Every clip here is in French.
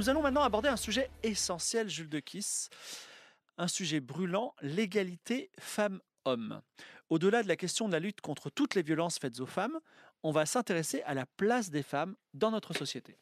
Nous allons maintenant aborder un sujet essentiel, Jules de Kiss, un sujet brûlant, l'égalité femmes-hommes. Au-delà de la question de la lutte contre toutes les violences faites aux femmes, on va s'intéresser à la place des femmes dans notre société.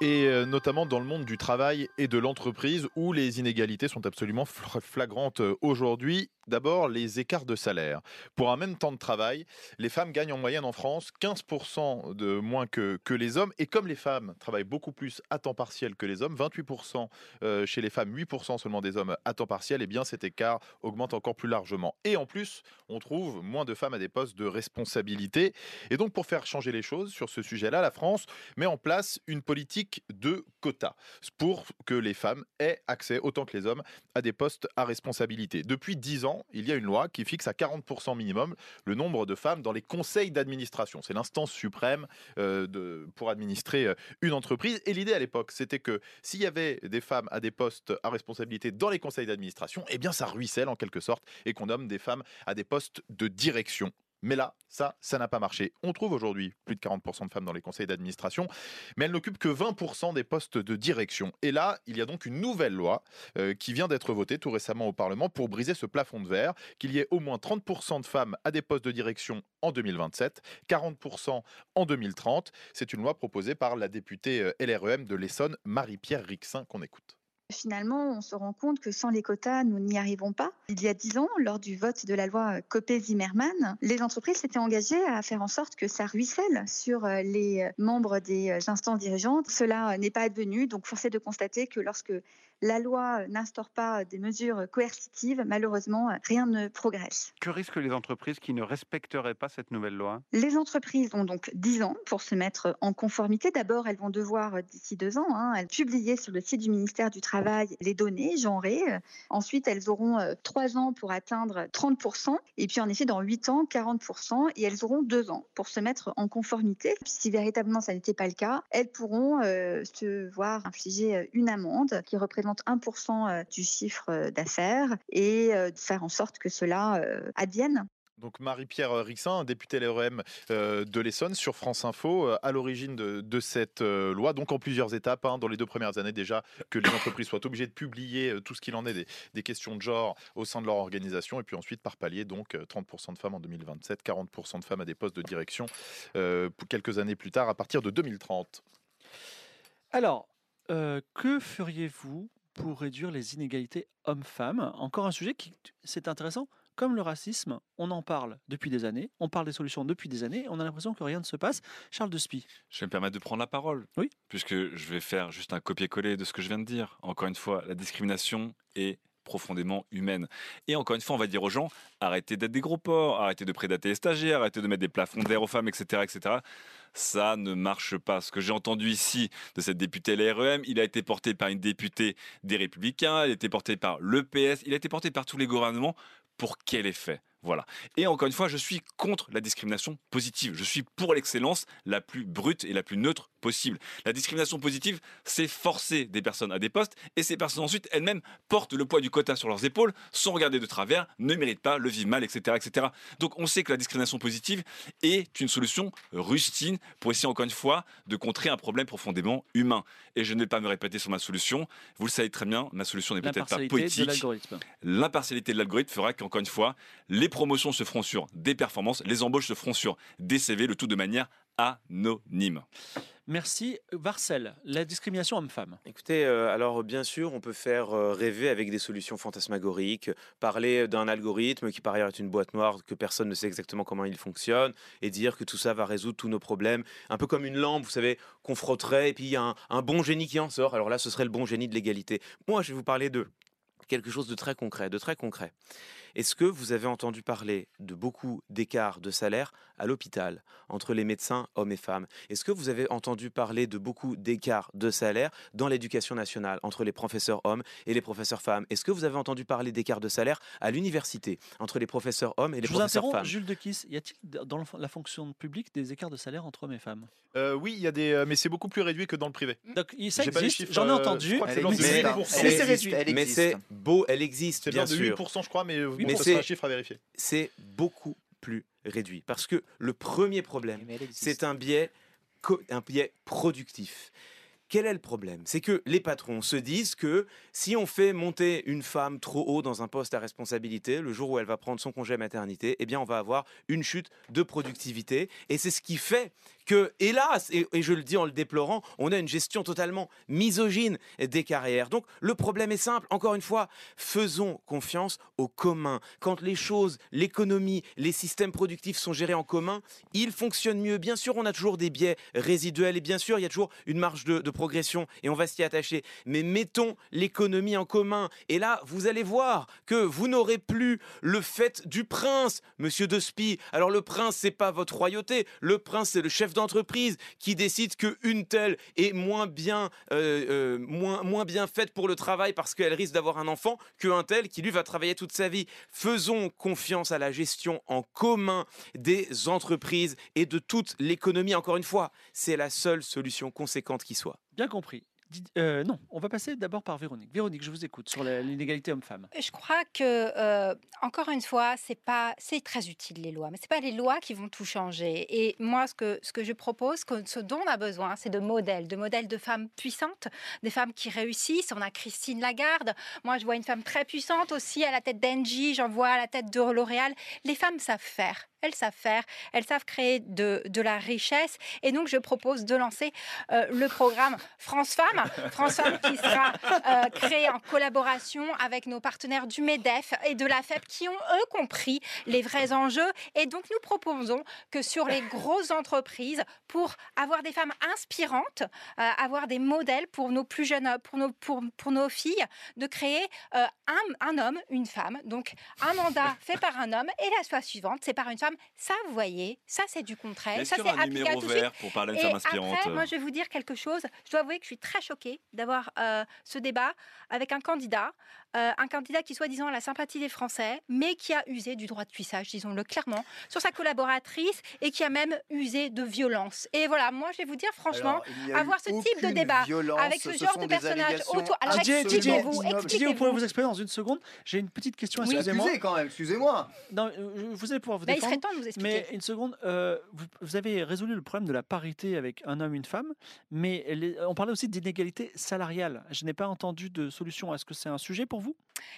et euh, notamment dans le monde du travail et de l'entreprise où les inégalités sont absolument fla- flagrantes euh, aujourd'hui. D'abord, les écarts de salaire. Pour un même temps de travail, les femmes gagnent en moyenne en France 15% de moins que, que les hommes. Et comme les femmes travaillent beaucoup plus à temps partiel que les hommes, 28% euh, chez les femmes, 8% seulement des hommes à temps partiel, et bien cet écart augmente encore plus largement. Et en plus, on trouve moins de femmes à des postes de responsabilité. Et donc, pour faire changer les choses sur ce sujet-là, la France met en place une politique de quotas pour que les femmes aient accès, autant que les hommes, à des postes à responsabilité. Depuis 10 ans, il y a une loi qui fixe à 40% minimum le nombre de femmes dans les conseils d'administration. C'est l'instance suprême euh, pour administrer euh, une entreprise. Et l'idée à l'époque, c'était que s'il y avait des femmes à des postes à responsabilité dans les conseils d'administration, eh bien ça ruisselle en quelque sorte et qu'on nomme des femmes à des postes de direction. Mais là, ça, ça n'a pas marché. On trouve aujourd'hui plus de 40% de femmes dans les conseils d'administration, mais elles n'occupent que 20% des postes de direction. Et là, il y a donc une nouvelle loi euh, qui vient d'être votée tout récemment au Parlement pour briser ce plafond de verre, qu'il y ait au moins 30% de femmes à des postes de direction en 2027, 40% en 2030. C'est une loi proposée par la députée euh, LREM de l'Essonne, Marie-Pierre Rixin, qu'on écoute. Finalement, on se rend compte que sans les quotas, nous n'y arrivons pas. Il y a dix ans, lors du vote de la loi Copé-Zimmermann, les entreprises s'étaient engagées à faire en sorte que ça ruisselle sur euh, les membres des euh, instances dirigeantes. Cela n'est pas advenu, donc force est de constater que lorsque la loi n'instaure pas des mesures coercitives, malheureusement, rien ne progresse. Que risquent les entreprises qui ne respecteraient pas cette nouvelle loi? Les entreprises ont donc 10 ans pour se mettre en conformité. D'abord, elles vont devoir, euh, d'ici deux ans, hein, publier sur le site du ministère du Travail les données genrées. Euh, Ensuite, elles auront euh, trois ans pour atteindre 30%. Et puis, en effet, dans 8 ans, 40%. Et elles auront deux ans pour se mettre en conformité. Puis, si véritablement ça n'était pas le cas, elles pourront euh, se voir infliger euh, une amende qui représente 1% euh, du chiffre euh, d'affaires et euh, faire en sorte que cela advienne. Donc Marie-Pierre Rixin, députée LREM de l'Essonne sur France Info, à l'origine de, de cette loi, donc en plusieurs étapes, hein, dans les deux premières années déjà, que les entreprises soient obligées de publier tout ce qu'il en est des, des questions de genre au sein de leur organisation, et puis ensuite par palier, donc euh, 30% de femmes en 2027, 40% de femmes à des postes de direction euh, pour quelques années plus tard, à partir de 2030. Alors, euh, que feriez-vous pour réduire les inégalités hommes-femmes Encore un sujet qui, c'est intéressant, comme le racisme, on en parle depuis des années, on parle des solutions depuis des années, on a l'impression que rien ne se passe. Charles de Spie. Je vais me permettre de prendre la parole. Oui. Puisque je vais faire juste un copier-coller de ce que je viens de dire. Encore une fois, la discrimination est profondément humaine. Et encore une fois, on va dire aux gens, arrêtez d'être des gros porcs, arrêtez de prédater les stagiaires, arrêtez de mettre des plafonds d'air aux femmes, etc., etc. Ça ne marche pas. Ce que j'ai entendu ici de cette députée LREM, il a été porté par une députée des Républicains, il a été porté par l'EPS, il a été porté par tous les gouvernements. Pour quel effet? Voilà. Et encore une fois, je suis contre la discrimination positive. Je suis pour l'excellence la plus brute et la plus neutre possible. La discrimination positive, c'est forcer des personnes à des postes et ces personnes ensuite elles-mêmes portent le poids du quota sur leurs épaules sans regarder de travers, ne méritent pas, le vivent mal, etc., etc. Donc on sait que la discrimination positive est une solution rustine pour essayer encore une fois de contrer un problème profondément humain. Et je ne vais pas me répéter sur ma solution. Vous le savez très bien, ma solution n'est peut-être pas l'algorithme. l'impartialité de l'algorithme fera qu'encore une fois, les promotions se feront sur des performances, les embauches se feront sur des CV, le tout de manière anonyme. Merci. Varcel, la discrimination homme-femme. Écoutez, euh, alors bien sûr, on peut faire euh, rêver avec des solutions fantasmagoriques, parler d'un algorithme qui par ailleurs est une boîte noire que personne ne sait exactement comment il fonctionne, et dire que tout ça va résoudre tous nos problèmes, un peu comme une lampe, vous savez, qu'on frotterait, et puis il y a un, un bon génie qui en sort. Alors là, ce serait le bon génie de l'égalité. Moi, je vais vous parler de quelque chose de très concret, de très concret. Est-ce que vous avez entendu parler de beaucoup d'écarts de salaire à l'hôpital entre les médecins hommes et femmes? Est-ce que vous avez entendu parler de beaucoup d'écarts de salaire dans l'éducation nationale entre les professeurs hommes et les professeurs femmes? Est-ce que vous avez entendu parler d'écarts de salaire à l'université entre les professeurs hommes et les Je vous professeurs interromps, femmes? Jules de Kiss. Y a-t-il dans la fonction publique des écarts de salaire entre hommes et femmes? Euh, oui, il y a des, euh, mais c'est beaucoup plus réduit que dans le privé. Donc, il- ça J'ai existe, chiffres, j'en ai euh, entendu. je crois que c'est mais c'est- 18%. mais c'est existe, réduit. elle Mais existe. c'est beau, elle existe, bien sûr. 8%, je crois, mais, mais ce c'est- sera un chiffre à vérifier. C'est beaucoup plus réduit. Parce que le premier problème, c'est un biais, co- un biais productif. Quel est le problème? C'est que les patrons se disent que si on fait monter une femme trop haut dans un poste à responsabilité, le jour où elle va prendre son congé maternité, eh bien on va avoir une chute de productivité. Et c'est ce qui fait que, hélas, et, je le dis en le déplorant, on a une gestion totalement misogyne des carrières. Donc le problème est simple, encore une fois, faisons confiance au commun. Quand les choses, l'économie, les systèmes productifs sont gérés en commun, ils fonctionnent mieux. Bien sûr, on a toujours des biais résiduels et bien sûr, il y a toujours une marge de, de et on va s'y attacher. Mais mettons l'économie en commun. Et là, vous allez voir que vous n'aurez plus le fait du prince, monsieur de Spie. Alors le prince, c'est pas votre royauté. Le prince, c'est le chef d'entreprise qui décide que une telle est moins bien, euh, euh, moins, moins bien faite pour le travail parce qu'elle risque d'avoir un enfant qu'un tel qui lui va travailler toute sa vie. Faisons confiance à la gestion en commun des entreprises et de toute l'économie. Encore une fois, c'est la seule solution conséquente qui soit. Bien compris. Euh, non, on va passer d'abord par Véronique. Véronique, je vous écoute sur l'inégalité homme-femme. Je crois que, euh, encore une fois, c'est pas, c'est très utile les lois, mais c'est pas les lois qui vont tout changer. Et moi, ce que, ce que je propose, ce dont on a besoin, c'est de modèles, de modèles de femmes puissantes, des femmes qui réussissent. On a Christine Lagarde. Moi, je vois une femme très puissante aussi à la tête d'Engie. J'en vois à la tête de L'Oréal. Les femmes savent faire. Elles savent faire. Elles savent créer de, de la richesse. Et donc, je propose de lancer euh, le programme France Femmes. France Femmes qui sera euh, créé en collaboration avec nos partenaires du MEDEF et de la FEP qui ont, eux, compris les vrais enjeux. Et donc, nous proposons que sur les grosses entreprises, pour avoir des femmes inspirantes, euh, avoir des modèles pour nos plus jeunes, pour nos, pour, pour nos filles, de créer un, un homme, une femme. Donc, un mandat fait par un homme et la fois suivante, c'est par une femme. Ça, vous voyez, ça, c'est du concret. Est-ce qu'il y aura un numéro de vert pour parler d'une Et femme inspirante après, euh moi, je vais vous dire quelque chose. Je dois avouer que je suis très choquée d'avoir euh, ce débat avec un candidat, euh, un candidat qui soi-disant a la sympathie des Français, mais qui a usé du droit de cuissage, disons-le clairement, sur sa collaboratrice et qui a même usé de violence. Et voilà, moi, je vais vous dire franchement, Alors, avoir ce type de débat violence, avec ce genre de personnage autour. Alors, Didier, Didier, expliquez-vous, Didier, vous pouvez vous exprimer dans une seconde. J'ai une petite question, Oui. excusez-moi. Excusez quand même, excusez-moi. Non, euh, vous allez pouvoir vous Bah, il défendre. serait temps de vous expliquer. Mais une seconde, euh, vous, vous avez résolu le problème de la parité avec un homme, une femme, mais les- on parlait aussi d'inégalité salariale. Je n'ai pas entendu de solution. Est-ce que c'est un sujet pour vous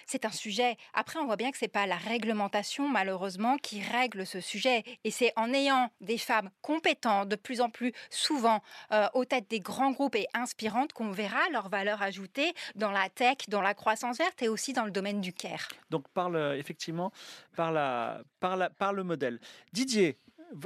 C'est un sujet. Après, on voit bien que c'est pas la réglementation, malheureusement, qui règle ce sujet. Et c'est en ayant des femmes compétentes, de plus en plus souvent euh, aux têtes des grands groupes et inspirantes, qu'on verra leur valeur ajoutée dans la tech, dans la croissance verte et aussi dans le domaine du care. Donc, effectivement, par, la, par, la, par le modèle. Didier,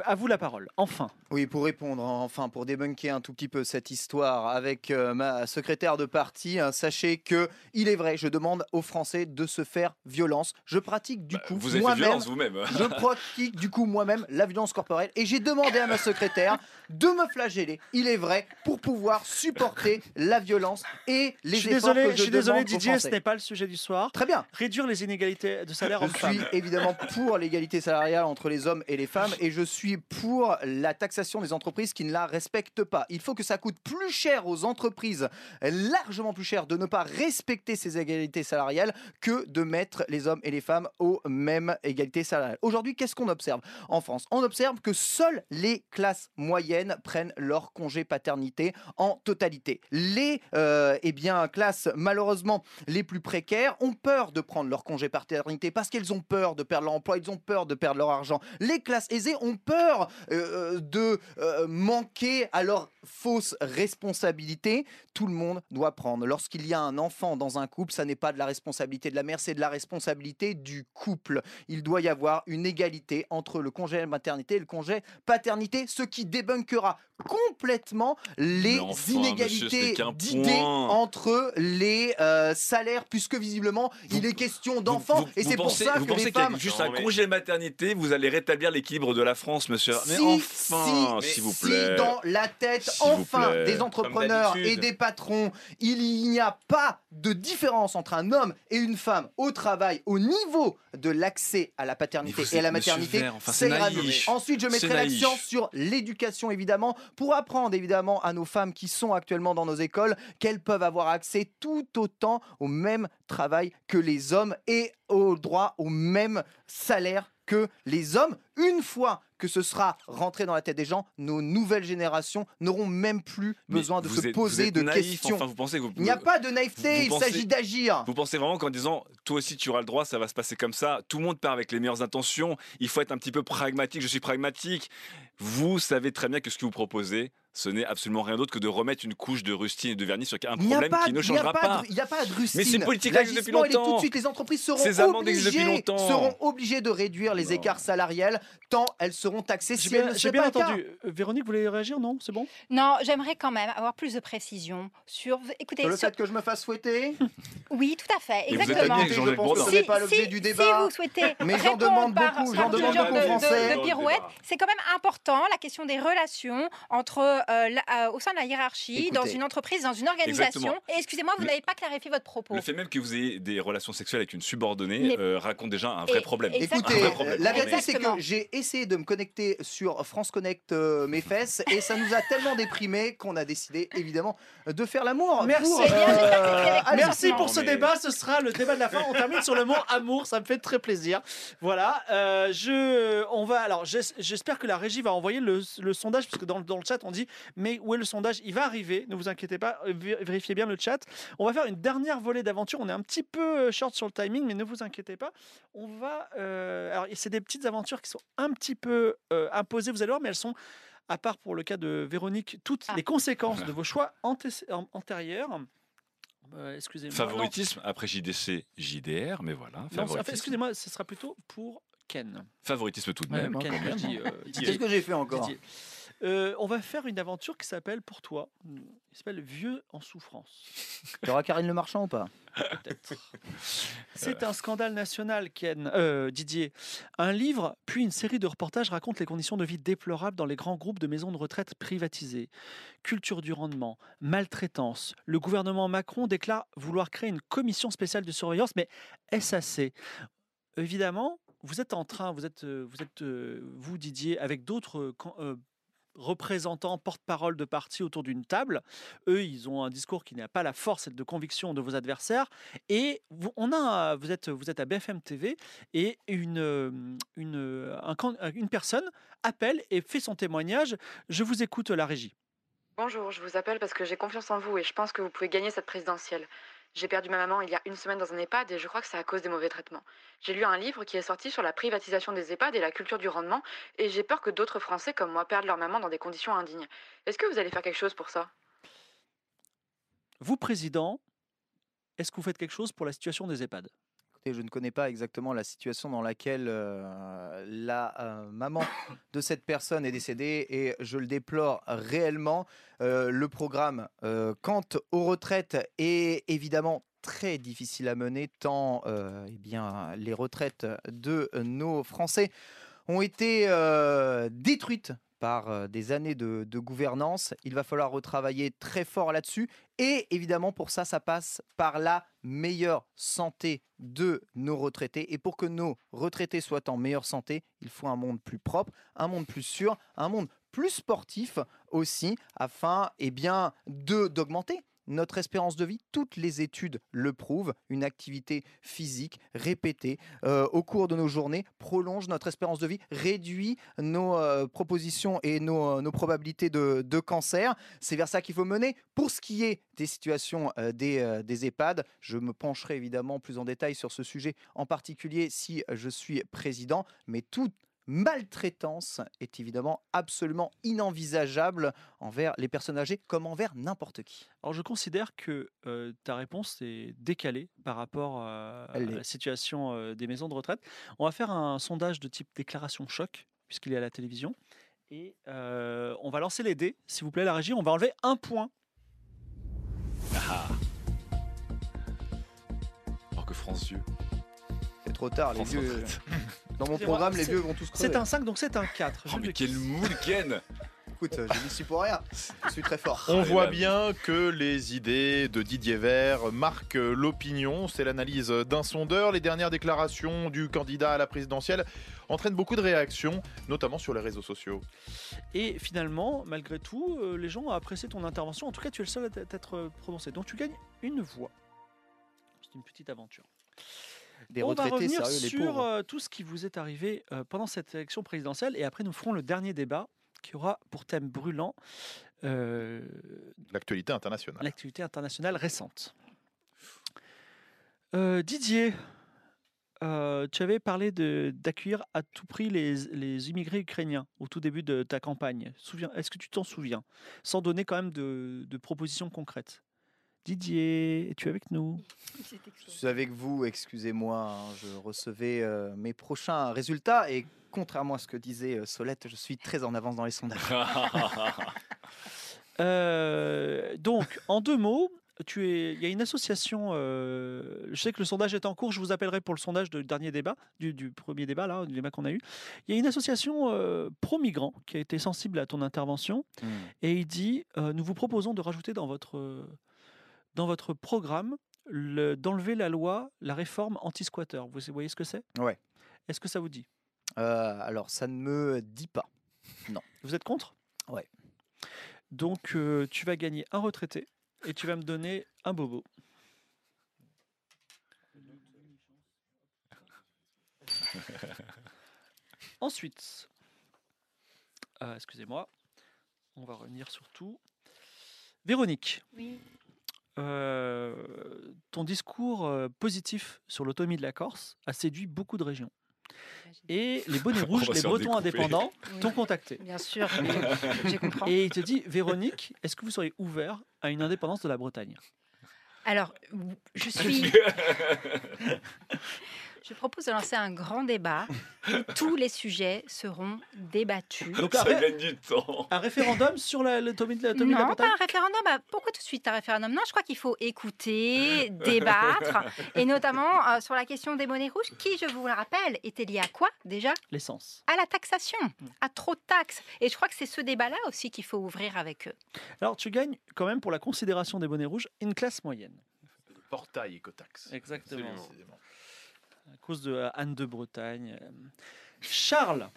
à vous la parole. Enfin. Oui, pour répondre, enfin, pour débunker un tout petit peu cette histoire avec euh, ma secrétaire de parti, hein, sachez que il est vrai, je demande aux Français de se faire violence. Je pratique du coup Bah, Vous avez fait moi-même. violence vous-même. Je pratique du coup moi-même la violence corporelle et j'ai demandé à ma secrétaire de me flageller, il est vrai, pour pouvoir supporter la violence et les je suis efforts désolé, que je je suis désolé Didier, ce n'est pas le sujet du soir. Très bien. Réduire les inégalités de salaire Je hommes-femmes. suis évidemment pour l'égalité salariale entre les hommes et les femmes et je suis pour la taxation des entreprises qui ne la respectent pas. Il faut que ça coûte plus cher aux entreprises, largement plus cher, de ne pas respecter ces égalités salariales que de mettre les hommes et les femmes aux mêmes égalités salariales. Aujourd'hui, qu'est-ce qu'on observe en France? On observe que seules les classes moyennes prennent leur congé paternité en totalité. Les euh, eh bien, classes malheureusement les plus précaires ont peur de prendre leur congé paternité parce qu'elles ont peur de perdre leur emploi, ils ont peur de perdre leur argent. Les classes aisées ont peur euh, de euh, manquer à leur fausse responsabilité. Tout le monde doit prendre. Lorsqu'il y a un enfant dans un couple, ça n'est pas de la responsabilité de la mère, c'est de la responsabilité du couple. Il doit y avoir une égalité entre le congé maternité et le congé paternité, ce qui débunkera complètement les enfin, inégalités d'idées entre les euh, salaires, puisque visiblement il est question d'enfants, et c'est pour ça vous que pensez les femmes. juste Non, un mais- congé maternité, vous allez rétablir l'équilibre de la France, monsieur. Mais Si, enfin, si, s'il vous si plaît. dans la tête, enfin, des entrepreneurs et des patrons, il n'y a pas de différence entre un homme et une femme au travail, au niveau de l'accès à la paternité Mais et à la maternité. Enfin, c'est grave. Ensuite, je mettrai l'accent sur l'éducation, évidemment, pour apprendre, évidemment, à nos femmes qui sont actuellement dans nos écoles qu'elles peuvent avoir accès tout autant au même travail que les hommes et au droit au même salaire que les hommes. Une fois que ce sera rentré dans la tête des gens, nos nouvelles générations n'auront même plus Mais besoin de se êtes- poser de naïf, questions. Enfin, vous pensez que vous- Il n'y a pas de naïveté, vous il s'agit d'agir. Vous pensez vraiment qu'en disant toi aussi tu auras le droit, ça va se passer comme ça Tout le monde part avec les meilleures intentions. Il faut être un petit peu pragmatique. Je suis pragmatique. Vous savez très bien que ce que vous proposez, ce n'est absolument rien d'autre que de remettre une couche de rustine et de vernis sur un problème pas, qui ne changera pas il n'y a pas de rustine. Mais c'est une politique depuis est tout de longtemps. suite. Les entreprises seront Ces obligées, depuis longtemps. seront obligées de réduire les Non. écarts salariels tant elles seront taxées J'ai si bien, ne bien entendu. Euh, Véronique, vous voulez réagir Non? C'est bon? Non, j'aimerais quand même avoir plus de précision sur. Écoutez, Sur le sur- fait que je me fasse fouetter? Oui, tout à fait, Et vous êtes exactement. avec Je pense que ce n'est pas l'objet si, du si débat. vous souhaitez Mais j'en demande beaucoup, j'en demande beaucoup de, aux de- Français. de pirouettes, c'est quand même important la question des relations entre euh, la- euh, au sein de la hiérarchie, dans une entreprise, dans une organisation. Exactement. Et excusez-moi, vous n'avez pas clarifié votre propos. Le fait même que vous ayez des relations sexuelles avec une subordonnée Mais- euh, raconte déjà un vrai Et- problème. Écoutez, la vérité c'est que j'ai essayé de me connecter sur France Connect euh, mes fesses et ça nous a tellement déprimé qu'on a décidé évidemment de faire l'amour. Merci. pour, que allez, Merci Non, pour ce mais- débat, ce sera le débat de la fin. On termine sur le mot amour, ça me fait très plaisir. Voilà, euh, je, on va. Alors, j'es- j'espère que la régie va envoyer le, le sondage, puisque dans, le- dans le chat on dit, mais où est le sondage? Il va arriver, ne vous inquiétez pas, euh, vé- vérifiez bien le chat. On va faire une dernière volée d'aventure. On est un petit peu euh, short sur le timing, mais ne vous inquiétez pas. On va. euh, alors, c'est des petites aventures qui sont un petit peu euh, imposées, vous allez voir, mais elles sont. À part pour le cas de Véronique, toutes Ah. les conséquences de vos choix anté- an- antérieurs. Euh, Excusez-moi. non. Favoritisme après JDC, JDR, mais voilà. Excusez-moi, ce sera plutôt pour Ken. favoritisme tout de Ouais, même. Dis, euh. Qu'est-ce que j'ai fait encore? Didier. Euh, on va faire une aventure qui s'appelle pour toi. Il s'appelle Vieux en souffrance. Tu auras Karine Le Marchand ou pas? Peut-être. C'est un scandale national, Ken. Euh, Didier. Un livre, puis une série de reportages racontent les conditions de vie déplorables dans les grands groupes de maisons de retraite privatisées. Culture du rendement, maltraitance. Le gouvernement Macron déclare vouloir créer une commission spéciale de surveillance, mais est-ce assez Évidemment, vous êtes en train, vous êtes, euh, vous, êtes, vous Didier, avec d'autres euh, représentants, porte-parole de partis autour d'une table. Eux, ils ont un discours qui n'a pas la force de conviction de vos adversaires. Et vous, on a, vous, êtes, vous êtes à BFM TV et une, euh, une, euh, une personne appelle et fait son témoignage. Je vous écoute, la régie. Bonjour, je vous appelle parce que j'ai confiance en vous et je pense que vous pouvez gagner cette présidentielle. J'ai perdu ma maman il y a une semaine dans un EHPAD et je crois que c'est à cause des mauvais traitements. J'ai lu un livre qui est sorti sur la privatisation des EHPAD et la culture du rendement et j'ai peur que d'autres Français comme moi perdent leur maman dans des conditions indignes. Est-ce que vous allez faire quelque chose pour ça? Vous, président, est-ce que vous faites quelque chose pour la situation des EHPAD? Je ne connais pas exactement la situation dans laquelle euh, la euh, maman de cette personne est décédée et je le déplore réellement. Euh, le programme quant aux retraites est évidemment très difficile à mener tant eh bien, les retraites de nos Français ont été détruites par des années de, de gouvernance. Il va falloir retravailler très fort là-dessus. Et évidemment, pour ça, ça passe par la meilleure santé de nos retraités. Et pour que nos retraités soient en meilleure santé, il faut un monde plus propre, un monde plus sûr, un monde plus sportif aussi, afin eh bien, de d'augmenter notre espérance de vie, toutes les études le prouvent, une activité physique répétée euh, au cours de nos journées prolonge notre espérance de vie, réduit nos euh, propositions et nos, euh, probabilités de, cancer. C'est vers ça qu'il faut mener. Pour ce qui est des situations des, des EHPAD, je me pencherai évidemment plus en détail sur ce sujet, en particulier si je suis président, mais tout maltraitance est évidemment absolument inenvisageable envers les personnes âgées comme envers n'importe qui. Alors je considère que euh, ta réponse est décalée par rapport euh, à la situation euh, des maisons de retraite. On va faire un sondage de type déclaration choc, puisqu'il est à la télévision. Et euh, on va lancer les dés, s'il vous plaît, la régie. On va enlever un point. Alors que France Dieu. Trop tard, les vieux. Dans mon programme, les vieux vont tous crever. C'est un 5, donc c'est un 4. Oh, mais quel moule, Ken Écoute, je n'y suis pour rien. Je suis très fort. On Allez, voit là. bien que les idées de Didier Vert marquent l'opinion. C'est l'analyse d'un sondeur. Les dernières déclarations du candidat à la présidentielle entraînent beaucoup de réactions, notamment sur les réseaux sociaux. Et finalement, malgré tout, euh, les gens ont apprécié ton intervention. En tout cas, tu es le seul à t'être prononcé. Donc tu gagnes une voix. C'est une petite aventure. Des On va retraités, revenir sérieux, les sur pauvres. euh, tout ce qui vous est arrivé euh, pendant cette élection présidentielle et après nous ferons le dernier débat qui aura pour thème brûlant euh, L'actualité internationale. l'actualité internationale récente. Euh, Didier, euh, tu avais parlé de- d'accueillir à tout prix les, les immigrés ukrainiens au tout début de ta campagne. Souviens- Est-ce que tu t'en souviens? Sans donner quand même de, de propositions concrètes. Didier, es-tu avec nous? Je suis avec vous, excusez-moi, hein, je recevais euh, mes prochains résultats et contrairement à ce que disait euh, Solette, je suis très en avance dans les sondages. Euh, donc, en deux mots, tu es, il y a une association. euh, je sais que le sondage est en cours. Je vous appellerai pour le sondage du dernier débat, du, du premier débat là, du débat qu'on a eu. Il y a une association euh, pro-migrants qui a été sensible à ton intervention Hmm. et il dit euh, nous vous proposons de rajouter dans votre euh, dans votre programme le- d'enlever la loi, la réforme anti-squatter. Vous voyez ce que c'est? Ouais. Est-ce que ça vous dit? Euh, alors, ça ne me dit pas. Vous êtes contre? Ouais. Donc, euh, tu vas gagner un retraité et tu vas me donner un bobo. Ensuite, euh, excusez-moi, on va revenir sur tout. Véronique, Oui. Euh, ton discours euh, positif sur l'autonomie de la Corse a séduit beaucoup de régions. Et les bonnets On rouges, les Bretons découper. indépendants t'ont contacté. Bien sûr, oui, je comprends. Et il te dit, Véronique, est-ce que vous seriez ouvert à une indépendance de la Bretagne? Alors, je suis. Je propose de lancer un grand débat où tous les sujets seront débattus. Donc, Ça ré- gagne du temps. un référendum sur la- l'autonomie de la, de la Non, pas un référendum. Ah, Pourquoi tout de suite un référendum? Non, je crois qu'il faut écouter, débattre, et notamment euh, sur la question des monnaies rouges, qui, je vous le rappelle, était liée à quoi déjà? L'essence. À la taxation, à trop de taxes. Et je crois que c'est ce débat-là aussi qu'il faut ouvrir avec eux. Alors, tu gagnes quand même pour la considération des bonnets rouges une classe moyenne. Portail écotaxe. Exactement. Précisément. À cause de euh, Anne de Bretagne. Euh, Charles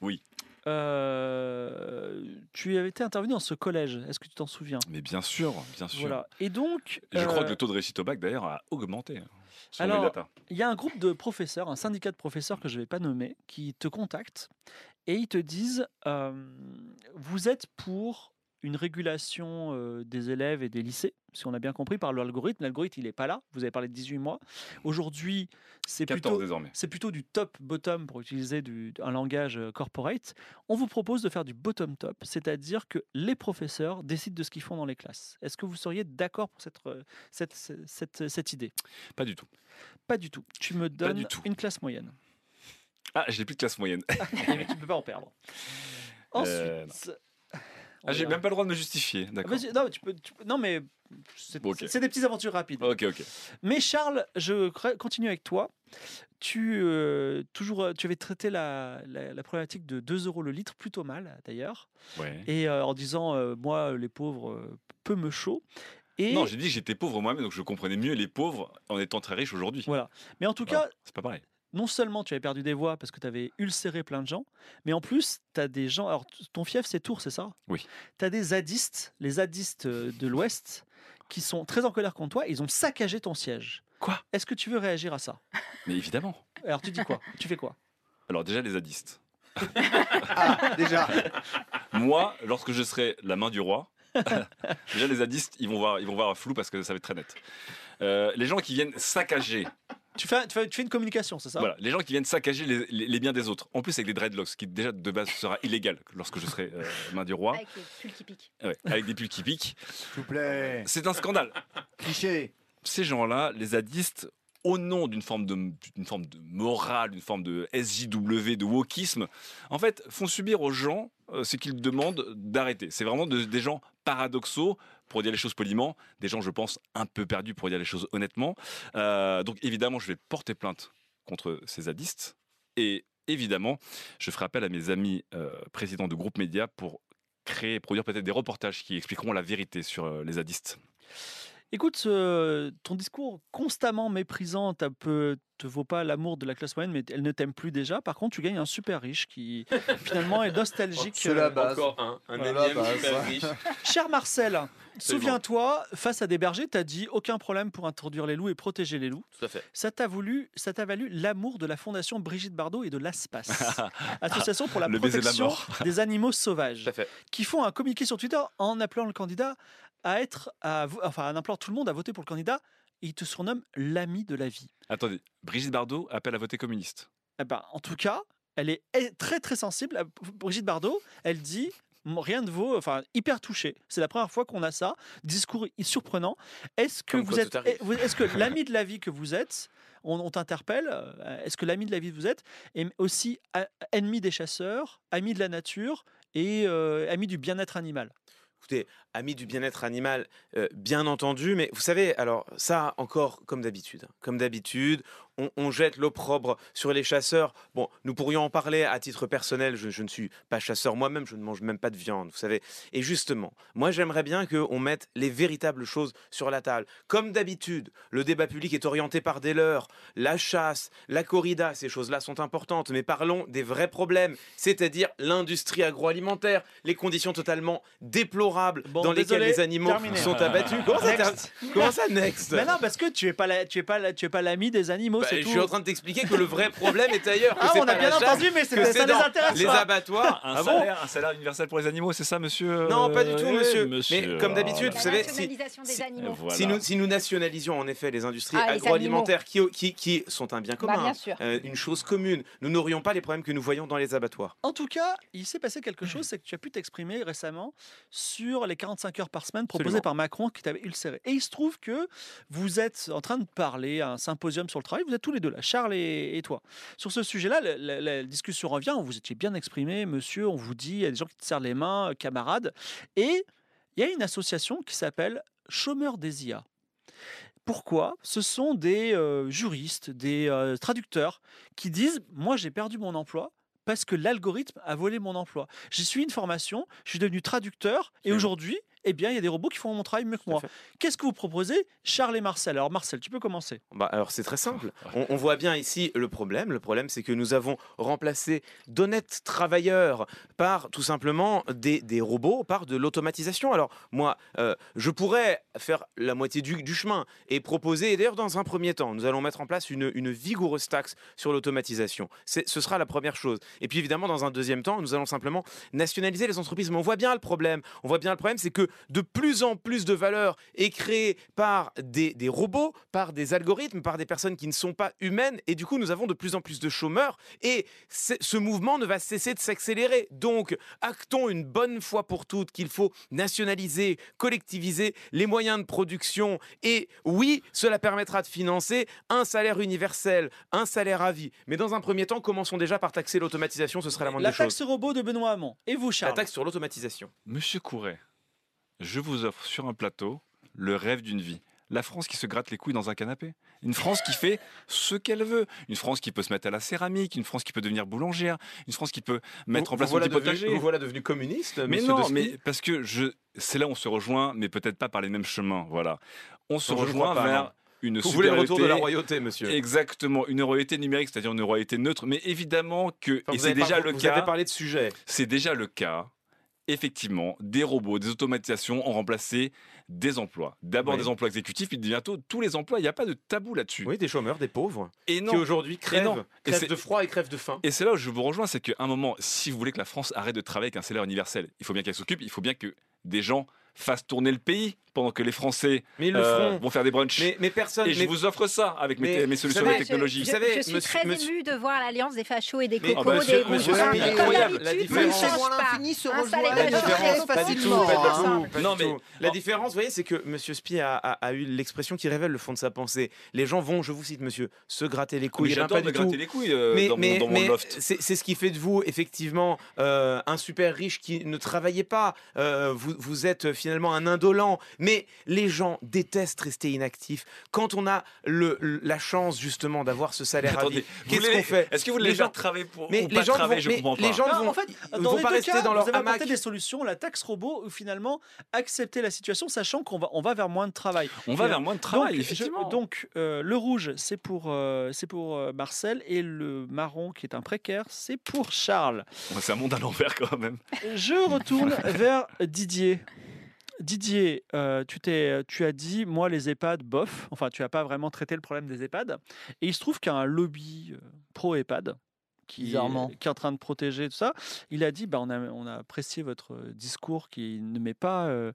Oui. euh, tu avais été intervenu dans ce collège. Est-ce que tu t'en souviens? Mais bien sûr, bien sûr. Voilà. Et donc. Je crois que le taux de réussite au bac, d'ailleurs, a augmenté. hein, Alors. Il y a un groupe de professeurs, un syndicat de professeurs que je ne vais pas nommer, qui te contactent et ils te disent euh, Vous êtes pour une régulation euh, des élèves et des lycées, si on a bien compris, par l'algorithme. L'algorithme, il n'est pas là. Vous avez parlé de 18 mois. Aujourd'hui, c'est 14 plutôt, du top-bottom pour utiliser du- un langage corporate. On vous propose de faire du bottom-top, c'est-à-dire que les professeurs décident de ce qu'ils font dans les classes. Est-ce que vous seriez d'accord pour cette, cette, cette, cette idée? Pas du tout. Pas du tout. Tu me donnes du tout. une classe moyenne. Ah, j'ai plus de classe moyenne. Mais tu ne peux pas en perdre. Ensuite. Euh, on Ah, j'ai verra. même pas le droit de me justifier. D'accord. Vas-y, non, mais tu peux, tu peux- non, mais c'est des petites aventures rapides. Ok, ok. Mais Charles, je continue avec toi. Tu, euh, toujours, euh, tu avais traité la, la- la problématique de 2 euros le litre plutôt mal, d'ailleurs. Ouais. Et euh, en disant, euh, moi, les pauvres, euh, peu me chaud. Et Non, j'ai dit que j'étais pauvre moi-même, donc je comprenais mieux les pauvres en étant très riche aujourd'hui. voilà. Mais en tout Voilà. cas, C'est pas pareil. Non seulement tu avais perdu des voix parce que tu avais ulcéré plein de gens, mais en plus, tu as des gens. Alors, ton fief, c'est Tours, c'est ça? Oui. Tu as des zadistes, les zadistes euh, de l'Ouest, qui sont très en colère contre toi. Ils ont saccagé ton siège. Quoi? Est-ce que tu veux réagir à ça? Mais évidemment. Alors, tu dis quoi? Tu fais quoi? Alors déjà les zadistes. Ah, déjà. Moi, lorsque je serai la main du roi, déjà les zadistes, ils vont voir, ils vont voir flou parce que ça va être très net. Euh, les gens qui viennent saccager Tu fais, tu, fais, tu fais une communication, c'est ça? Voilà, les gens qui viennent saccager les, les- les biens des autres. En plus, avec des dreadlocks, ce qui déjà de base sera illégal lorsque je serai euh, main du roi. Avec les pulls qui piquent. Ouais, avec des pulls qui piquent. S'il vous plaît. C'est un scandale. Cliché. Ces gens-là, les zadistes, au nom d'une forme de, d'une forme de morale, d'une forme de SJW, de wokisme, en fait, font subir aux gens euh, ce qu'ils demandent d'arrêter. C'est vraiment de- des gens paradoxaux, pour dire les choses poliment, des gens, je pense, un peu perdus pour dire les choses honnêtement. Euh, donc évidemment, je vais porter plainte contre ces zadistes. Et évidemment, je ferai appel à mes amis euh, présidents de groupes médias pour créer et produire peut-être des reportages qui expliqueront la vérité sur euh, les zadistes. Écoute, euh, ton discours constamment méprisant peu- te vaut pas l'amour de la classe moyenne, mais elle ne t'aime plus déjà. Par contre, tu gagnes un super riche qui finalement est nostalgique. C'est la euh, base. Encore un, un Voilà, énième bah, super riche. Cher Marcel, souviens-toi, face à des bergers, tu as dit aucun problème pour introduire les loups et protéger les loups. Tout à fait. Ça t'a voulu, ça t'a valu l'amour de la fondation Brigitte Bardot et de l'ASPAS, association pour la Le baiser de la protection des animaux sauvages, Tout à fait. qui font un communiqué sur Twitter en appelant le candidat à être, à, enfin, en appelant tout le monde à voter pour le candidat. Et ils te surnomment l'ami de la vie. Attendez, Brigitte Bardot appelle à voter communiste. Eh ben, en tout cas, elle est très très sensible. Brigitte Bardot, elle dit rien ne vaut, enfin hyper touchée. C'est la première fois qu'on a ça. Discours surprenant. Est-ce que Comme vous êtes, vous- est-ce que l'ami de la vie que vous êtes, on, on t'interpelle, euh, est-ce que l'ami de la vie que vous êtes est aussi ennemi des chasseurs, ami de la nature et euh, ami du bien-être animal? Écoutez, amis du bien-être animal, euh, bien entendu, mais vous savez, alors ça encore comme d'habitude, hein, comme d'habitude, on, on jette l'opprobre sur les chasseurs. Bon, nous pourrions en parler à titre personnel. Je, je ne suis pas chasseur moi-même, je ne mange même pas de viande, vous savez. Et justement, moi j'aimerais bien qu'on mette les véritables choses sur la table. Comme d'habitude, le débat public est orienté par des leurs, la chasse, la corrida, ces choses-là sont importantes, mais parlons des vrais problèmes, c'est-à-dire l'industrie agroalimentaire, les conditions totalement déplorables Bon, dans lesquelles les animaux terminé. sont abattus. Comment ça, comment ça, next? Mais non, parce que tu es pas la- tu es pas la- tu es pas l'ami des animaux, Bah, c'est Je suis en train de t'expliquer que le vrai problème est ailleurs. Ah, on a bien entendu, mais c'est ça les Les abattoirs. Un, Ah bon salaire, un salaire universel pour les animaux, c'est ça, monsieur Non, pas du tout, Euh, monsieur. Mais comme d'habitude, vous savez, si. Voilà. nous, si nous nationalisions en effet les industries Ah, les agroalimentaires qui, qui, qui sont un bien Bah, commun, bien sûr. euh, une chose commune, nous n'aurions pas les problèmes que nous voyons dans les abattoirs. En tout cas, il s'est passé quelque chose, c'est que tu as pu t'exprimer récemment sur les 45 heures par semaine proposées Absolument. par Macron qui t'avait ulcéré. Et il se trouve que vous êtes en train de parler à un symposium sur le travail, vous êtes tous les deux là, Charles et, et toi. Sur ce sujet-là, la, la- la discussion revient, vous étiez bien exprimé, monsieur, on vous dit, il y a des gens qui te serrent les mains, camarades. Et il y a une association qui s'appelle Chômeurs des IA. Pourquoi? Ce sont des euh, juristes, des euh, traducteurs qui disent Moi, j'ai perdu mon emploi parce que l'algorithme a volé mon emploi. J'ai suivi une formation, je suis devenu traducteur et aujourd'hui, eh bien, il y a des robots qui font mon travail mieux que moi. Qu'est-ce que vous proposez, Charles et Marcel? Alors, Marcel, tu peux commencer. Bah, alors c'est très simple. On, on voit bien ici le problème. Le problème, c'est que nous avons remplacé d'honnêtes travailleurs par tout simplement des, des robots, par de l'automatisation. Alors moi, euh, je pourrais faire la moitié du, du chemin et proposer, et d'ailleurs dans un premier temps, nous allons mettre en place une, une vigoureuse taxe sur l'automatisation. C'est- Ce sera la première chose. Et puis évidemment, dans un deuxième temps, nous allons simplement nationaliser les entreprises. Mais on voit bien le problème. On voit bien le problème, c'est que de plus en plus de valeur est créée par des, des robots, par des algorithmes, par des personnes qui ne sont pas humaines. Et du coup, nous avons de plus en plus de chômeurs. Et ce mouvement ne va cesser de s'accélérer. Donc, actons une bonne fois pour toutes qu'il faut nationaliser, collectiviser les moyens de production. Et oui, cela permettra de financer un salaire universel, un salaire à vie. Mais dans un premier temps, commençons déjà par taxer l'automatisation. Ce serait la moindre La des taxe choses. robot de Benoît Hamon. Et vous, La Charles taxe sur l'automatisation. Monsieur Couret, je vous offre sur un plateau le rêve d'une vie. La France qui se gratte les couilles dans un canapé. Une France qui fait ce qu'elle veut. Une France qui peut se mettre à la céramique. Une France qui peut devenir boulangère. Une France qui peut mettre en place vous voilà petit devenu, potager. vous voilà devenu communiste, Mais non, mais parce que je, c'est là où on se rejoint, mais peut-être pas par les mêmes chemins. Voilà. On se rejoint pas, vers une Vous voulez le retour de la royauté, monsieur. Exactement, une royauté numérique, c'est-à-dire une royauté neutre. Mais évidemment que, Enfin, vous c'est déjà par- le vous cas. avez parlé de sujet. C'est déjà le cas. Effectivement, des robots, des automatisations ont remplacé des emplois. D'abord Oui. des emplois exécutifs, puis bientôt tous les emplois. Il n'y a pas de tabou là-dessus. Oui, des chômeurs, des pauvres, Et non. qui aujourd'hui crèvent. Et crèvent de froid et crèvent de faim. Et c'est là où je vous rejoins, c'est qu'à un moment, si vous voulez que la France arrête de travailler avec un salaire universel, il faut bien qu'elle s'occupe, il faut bien que des gens fasse tourner le pays pendant que les Français Mais le euh, vont faire des brunchs. Mais, mais personne. et je mais- vous offre ça avec mes, mais mes vous solutions de technologie. Je, Vous savez, je suis monsieur- très monsieur- émue de voir l'alliance des fachos et des Mais- cocos, Ah bah, des monsieur- rouges. Comme la d'habitude, différence. ça ne change pas. Hein, La. Non, mais- La vous voyez, c'est que Monsieur Spi a, a- a eu l'expression qui révèle le fond de sa pensée. Les gens vont, je vous cite, monsieur, se gratter les couilles. Oui, Eh ben, j'adore me gratter les couilles euh, mais dans, mon- loft. c'est ce qui fait de vous effectivement euh, un super riche qui ne travaillait pas. Euh, vous, vous êtes finalement un indolent. Mais les gens détestent rester inactifs. Quand on a le, le- la chance justement d'avoir ce salaire à vie, qu'est-ce qu'on fait? Est-ce que vous Les voulez gens- gens travailler pour mais ou les pas gens travailler vont- Je comprends les pas. gens ne Non, vont, en fait, dans vont les pas deux rester cas, dans leur vous avez hamac. apporté des solutions, la taxe robot, ou finalement accepter la situation, sachant qu'on va, on va vers moins de travail. On va vers moins de travail, donc, effectivement. je- donc, euh, le rouge, c'est pour, euh, c'est pour euh, Marcel, et le marron, qui est un précaire, c'est pour Charles. Un monde à l'envers quand même. Je retourne vers Didier. Didier, euh, tu, as dit, moi, les EHPAD, bof. Enfin, tu n'as pas vraiment traité le problème des EHPAD. Et il se trouve qu'il y a un lobby euh, pro-EHPAD qui, est en train de protéger tout ça. Il a dit, bah, on, a, on a apprécié votre euh, discours qui ne met pas, euh,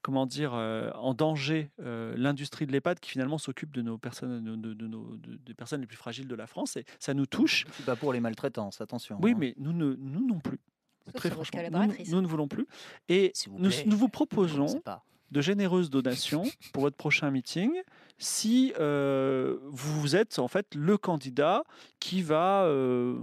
comment dire, euh, en danger euh, l'industrie de l'EHPAD qui finalement s'occupe de nos personnes, de, de- de nos, de- des personnes les plus fragiles de la France. Et ça nous touche. Pas pour les maltraitances, attention. Oui, hein. mais nous, ne, nous non plus. Sauf Très franchement, nous, collaboratrice. nous ne voulons plus. Et vous nous, plaît. nous vous proposons de généreuses donations pour votre prochain meeting si euh, vous êtes en fait le candidat qui va euh,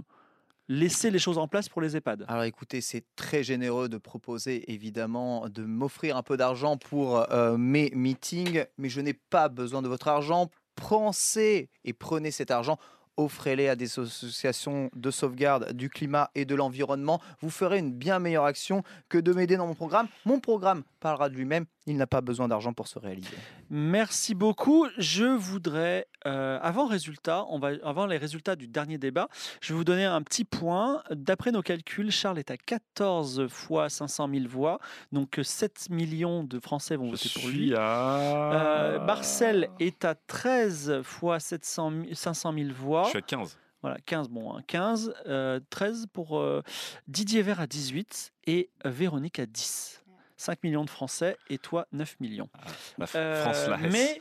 laisser les choses en place pour les EHPAD. Alors écoutez, c'est très généreux de proposer évidemment de m'offrir un peu d'argent pour euh, mes meetings, mais je n'ai pas besoin de votre argent. Pensez et prenez cet argent. Offrez-les à des associations de sauvegarde du climat et de l'environnement. Vous ferez une bien meilleure action que de m'aider dans mon programme. Mon programme parlera de lui-même. Il n'a pas besoin d'argent pour se réaliser. Merci beaucoup. Je voudrais, euh, avant, résultat, on va, avant les résultats du dernier débat, je vais vous donner un petit point. D'après nos calculs, Charles est à 14 fois 500 000 voix, donc euh, 7 millions de Français vont Je voter pour lui. à... Euh, Marcel est à 13 fois 700 000 500 000 voix. Je suis à 15. Voilà, 15, bon, hein, 15, euh, 13 pour euh, Didier Vert à 18 et euh, Véronique à 10. 5 millions de Français et toi 9 millions. La F- Euh, France la mais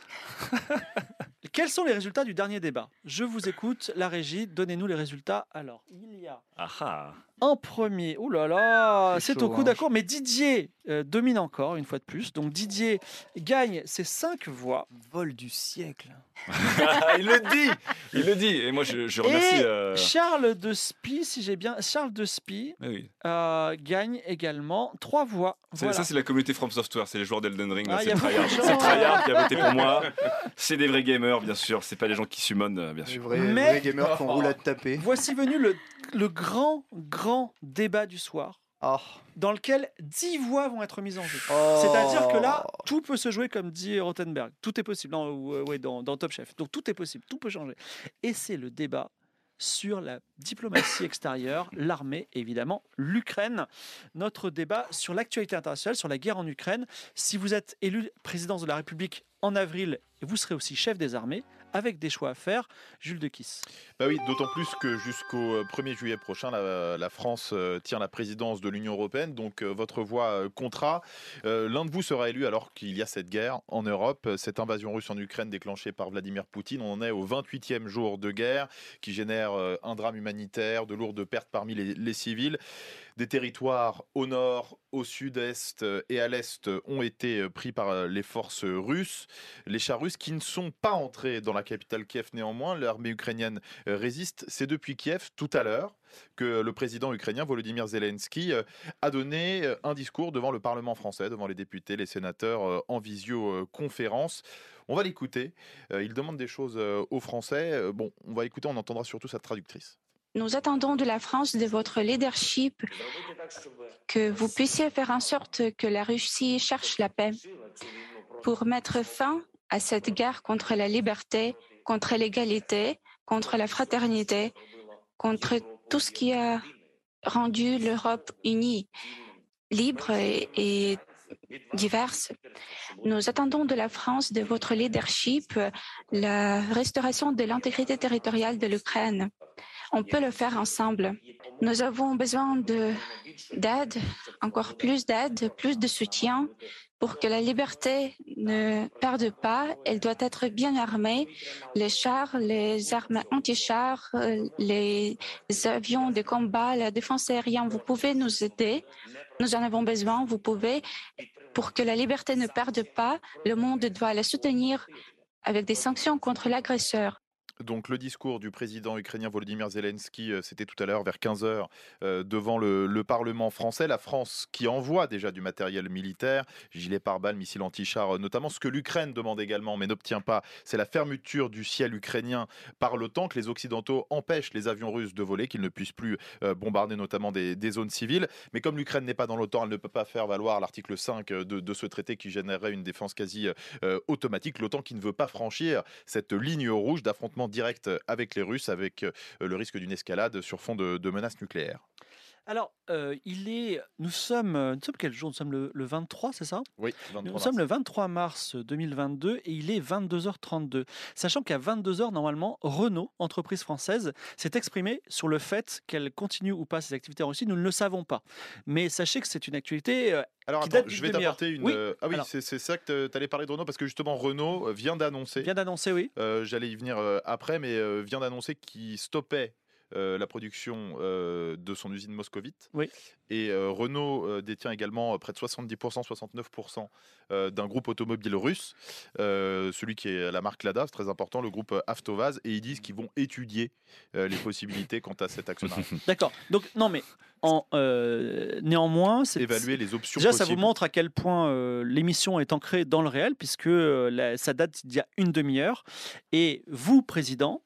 quels sont les résultats du dernier débat? Je vous écoute, la régie, donnez-nous les résultats. Alors, il y a Ah ah. en premier, oh là là, C'est au coup hein. d'accord, mais Didier euh, domine encore une fois de plus. Donc Didier gagne ses 5 voix. Vol du siècle. il le dit Il le dit Et moi, je, je remercie... Et euh, Charles de Spie, si j'ai bien, Charles de Spie oui, oui. euh, gagne également 3 voix. Voilà. Ça, c'est la communauté From Software, c'est les joueurs d'Elden Ring. Ah. C'est Tryhard qui a voté pour moi. C'est des vrais gamers, bien sûr. C'est pas les gens qui summonnent, euh, bien Les sûr. vrais, Mais- vrais gamers qui ont roulé à taper. Voici venu le, le grand, grand débat du soir, Oh. dans lequel 10 voix vont être mises en jeu. Oh. C'est-à-dire que là, tout peut se jouer comme dit Rothenberg. Tout est possible euh, ouais, dans, dans Top Chef. Donc tout est possible, tout peut changer. Et c'est le débat sur la diplomatie extérieure, l'armée, évidemment, l'Ukraine. Notre débat sur l'actualité internationale, sur la guerre en Ukraine. Si vous êtes élu président de la République en avril, vous serez aussi chef des armées, avec des choix à faire. Jules de Kiss. Bah oui, d'autant plus que jusqu'au euh, 1er juillet prochain, la, France euh, tient la présidence de l'Union européenne, donc euh, votre voix euh. Euh, L'un de vous sera élu alors qu'il y a cette guerre en Europe, euh, cette invasion russe en Ukraine déclenchée par Vladimir Poutine. On en est au 28e jour de guerre qui génère euh, un drame humanitaire, de lourdes pertes parmi les civils. Des territoires au nord, au sud-est euh, et à l'est ont été euh, pris par euh, les forces russes. Les chars russes qui ne sont pas entrés dans la capitale Kiev néanmoins. L'armée ukrainienne résiste. C'est depuis Kiev, tout à l'heure, que le président ukrainien Volodymyr Zelensky a donné un discours devant le Parlement français, devant les députés, les sénateurs, en visioconférence. On va l'écouter. Il demande des choses aux Français. Bon, on va écouter, on entendra surtout sa traductrice. Nous attendons de la France, de votre leadership, que vous puissiez faire en sorte que la Russie cherche la paix pour mettre fin à cette guerre contre la liberté, contre l'égalité, contre la fraternité, contre tout ce qui a rendu l'Europe unie, libre et, diverse. Nous attendons de la France, de votre leadership, la restauration de l'intégrité territoriale de l'Ukraine. On peut le faire ensemble. Nous avons besoin de- d'aide, encore plus d'aide, plus de soutien Pour que la liberté ne perde pas, elle doit être bien armée. Les chars, les armes anti-chars, les avions de combat, la défense aérienne, vous pouvez nous aider. Nous en avons besoin. Vous pouvez, pour que la liberté ne perde pas, le monde doit la soutenir avec des sanctions contre l'agresseur. Donc le discours du président ukrainien Volodymyr Zelensky, euh, c'était tout à l'heure vers 15h devant le, le Parlement français. La France qui envoie déjà du matériel militaire, gilets pare-balles, missiles anti-chars euh, notamment. Ce que l'Ukraine demande également mais n'obtient pas, c'est la fermeture du ciel ukrainien par l'OTAN, que les Occidentaux empêchent les avions russes de voler, qu'ils ne puissent plus euh, bombarder notamment des, zones civiles. Mais comme l'Ukraine n'est pas dans l'OTAN, elle ne peut pas faire valoir l'article 5 de, ce traité qui générerait une défense quasi euh, automatique. L'OTAN qui ne veut pas franchir cette ligne rouge d'affrontement direct avec les Russes, avec euh, le risque d'une escalade sur fond de, de menaces nucléaires. Alors, euh, il est. Nous sommes. euh, Nous sommes quel jour? Nous sommes le, le 23, c'est ça? Oui, 23 Nous mars. sommes le 23 mars 2022 et il est 22h32. Sachant qu'à 22h, normalement, Renault, entreprise française, s'est exprimée sur le fait qu'elle continue ou pas ses activités en Russie. Nous ne le savons pas. Mais sachez que c'est une actualité euh, Alors attends, je vais t'apporter une. Oui, euh, ah oui, c'est ça que tu allais parler de Renault parce que justement Renault vient d'annoncer. vient d'annoncer, oui. Euh, J'allais y venir euh, après, mais vient d'annoncer qu'il stoppait la production euh, de son usine moscovite. Oui. Et euh, Renault euh, détient également euh, près de 70%, 69% euh, d'un groupe automobile russe, euh, celui qui est la marque Lada, c'est très important, le groupe euh, Avtovaz, et ils disent qu'ils vont étudier euh, les possibilités quant à cet actionnariat. D'accord. Donc, non, mais en, euh, néanmoins, c'est. Évaluer les options Déjà, ça vous montre à quel point euh, l'émission est ancrée dans le réel, puisque euh, la- ça date d'il y a une demi-heure. Et vous, président,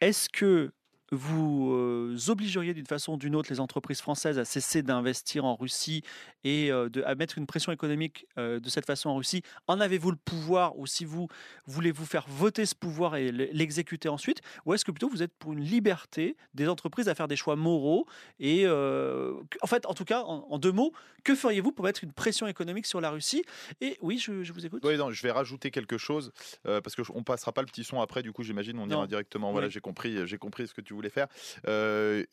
est-ce que vous euh, obligeriez d'une façon ou d'une autre les entreprises françaises à cesser d'investir en Russie et euh, de, à mettre une pression économique euh, de cette façon en Russie? En avez-vous le pouvoir ou si vous voulez-vous faire voter ce pouvoir et le- l'exécuter ensuite? Ou est-ce que plutôt vous êtes pour une liberté des entreprises à faire des choix moraux Et en fait, en tout cas, en, en deux mots, que feriez-vous pour mettre une pression économique sur la Russie? Et oui, je, je vous écoute. Oui, non, je vais rajouter quelque chose parce que je- on passera pas le petit son après. Du coup, j'imagine on ira Non. directement. Voilà, Oui. j'ai compris, j'ai compris ce que tu voulais faire. Euh,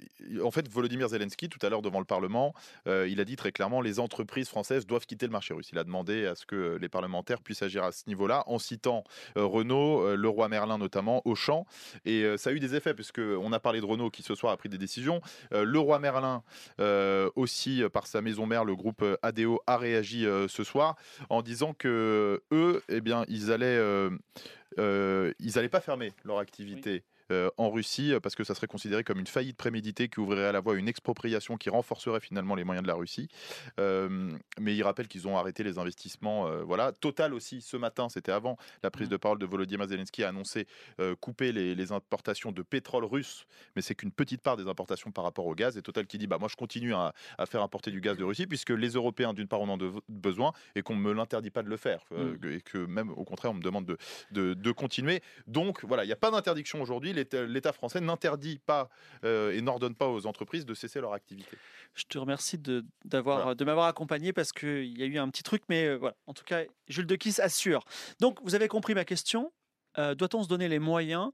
en fait, Volodymyr Zelensky, tout à l'heure devant le Parlement, euh, il a dit très clairement les entreprises françaises doivent quitter le marché russe. Il a demandé à ce que les parlementaires puissent agir à ce niveau-là, en citant euh, Renault, euh, Leroy Merlin notamment, Auchan, et ça a eu des effets puisque on a parlé de Renault qui ce soir a pris des décisions. Leroy Merlin aussi par sa maison mère, le groupe ADO a réagi ce soir en disant que eux, eh bien, ils allaient, ils allaient pas fermer leur activité. Euh, en Russie, euh, parce que ça serait considéré comme une faillite préméditée qui ouvrirait à la voie à une expropriation qui renforcerait finalement les moyens de la Russie. Euh, mais il rappelle qu'ils ont arrêté les investissements. euh, voilà. Total aussi, ce matin, c'était avant la prise de parole de Volodymyr Zelensky, a annoncé couper les, les importations de pétrole russe, mais c'est qu'une petite part des importations par rapport au gaz. Et Total qui dit, bah moi je continue à, à faire importer du gaz de Russie, puisque les Européens, d'une part, en ont besoin et qu'on ne me l'interdit pas de le faire, euh, et que même au contraire, on me demande de, de, de continuer. Donc voilà, il n'y a pas d'interdiction aujourd'hui. L'État français n'interdit pas euh, et n'ordonne pas aux entreprises de cesser leur activité. Je te remercie de, d'avoir, Voilà. de m'avoir accompagné parce qu'il y a eu un petit truc, mais euh, voilà. En tout cas, Jules de Kiss assure. Donc, vous avez compris ma question. Euh, doit-on se donner les moyens,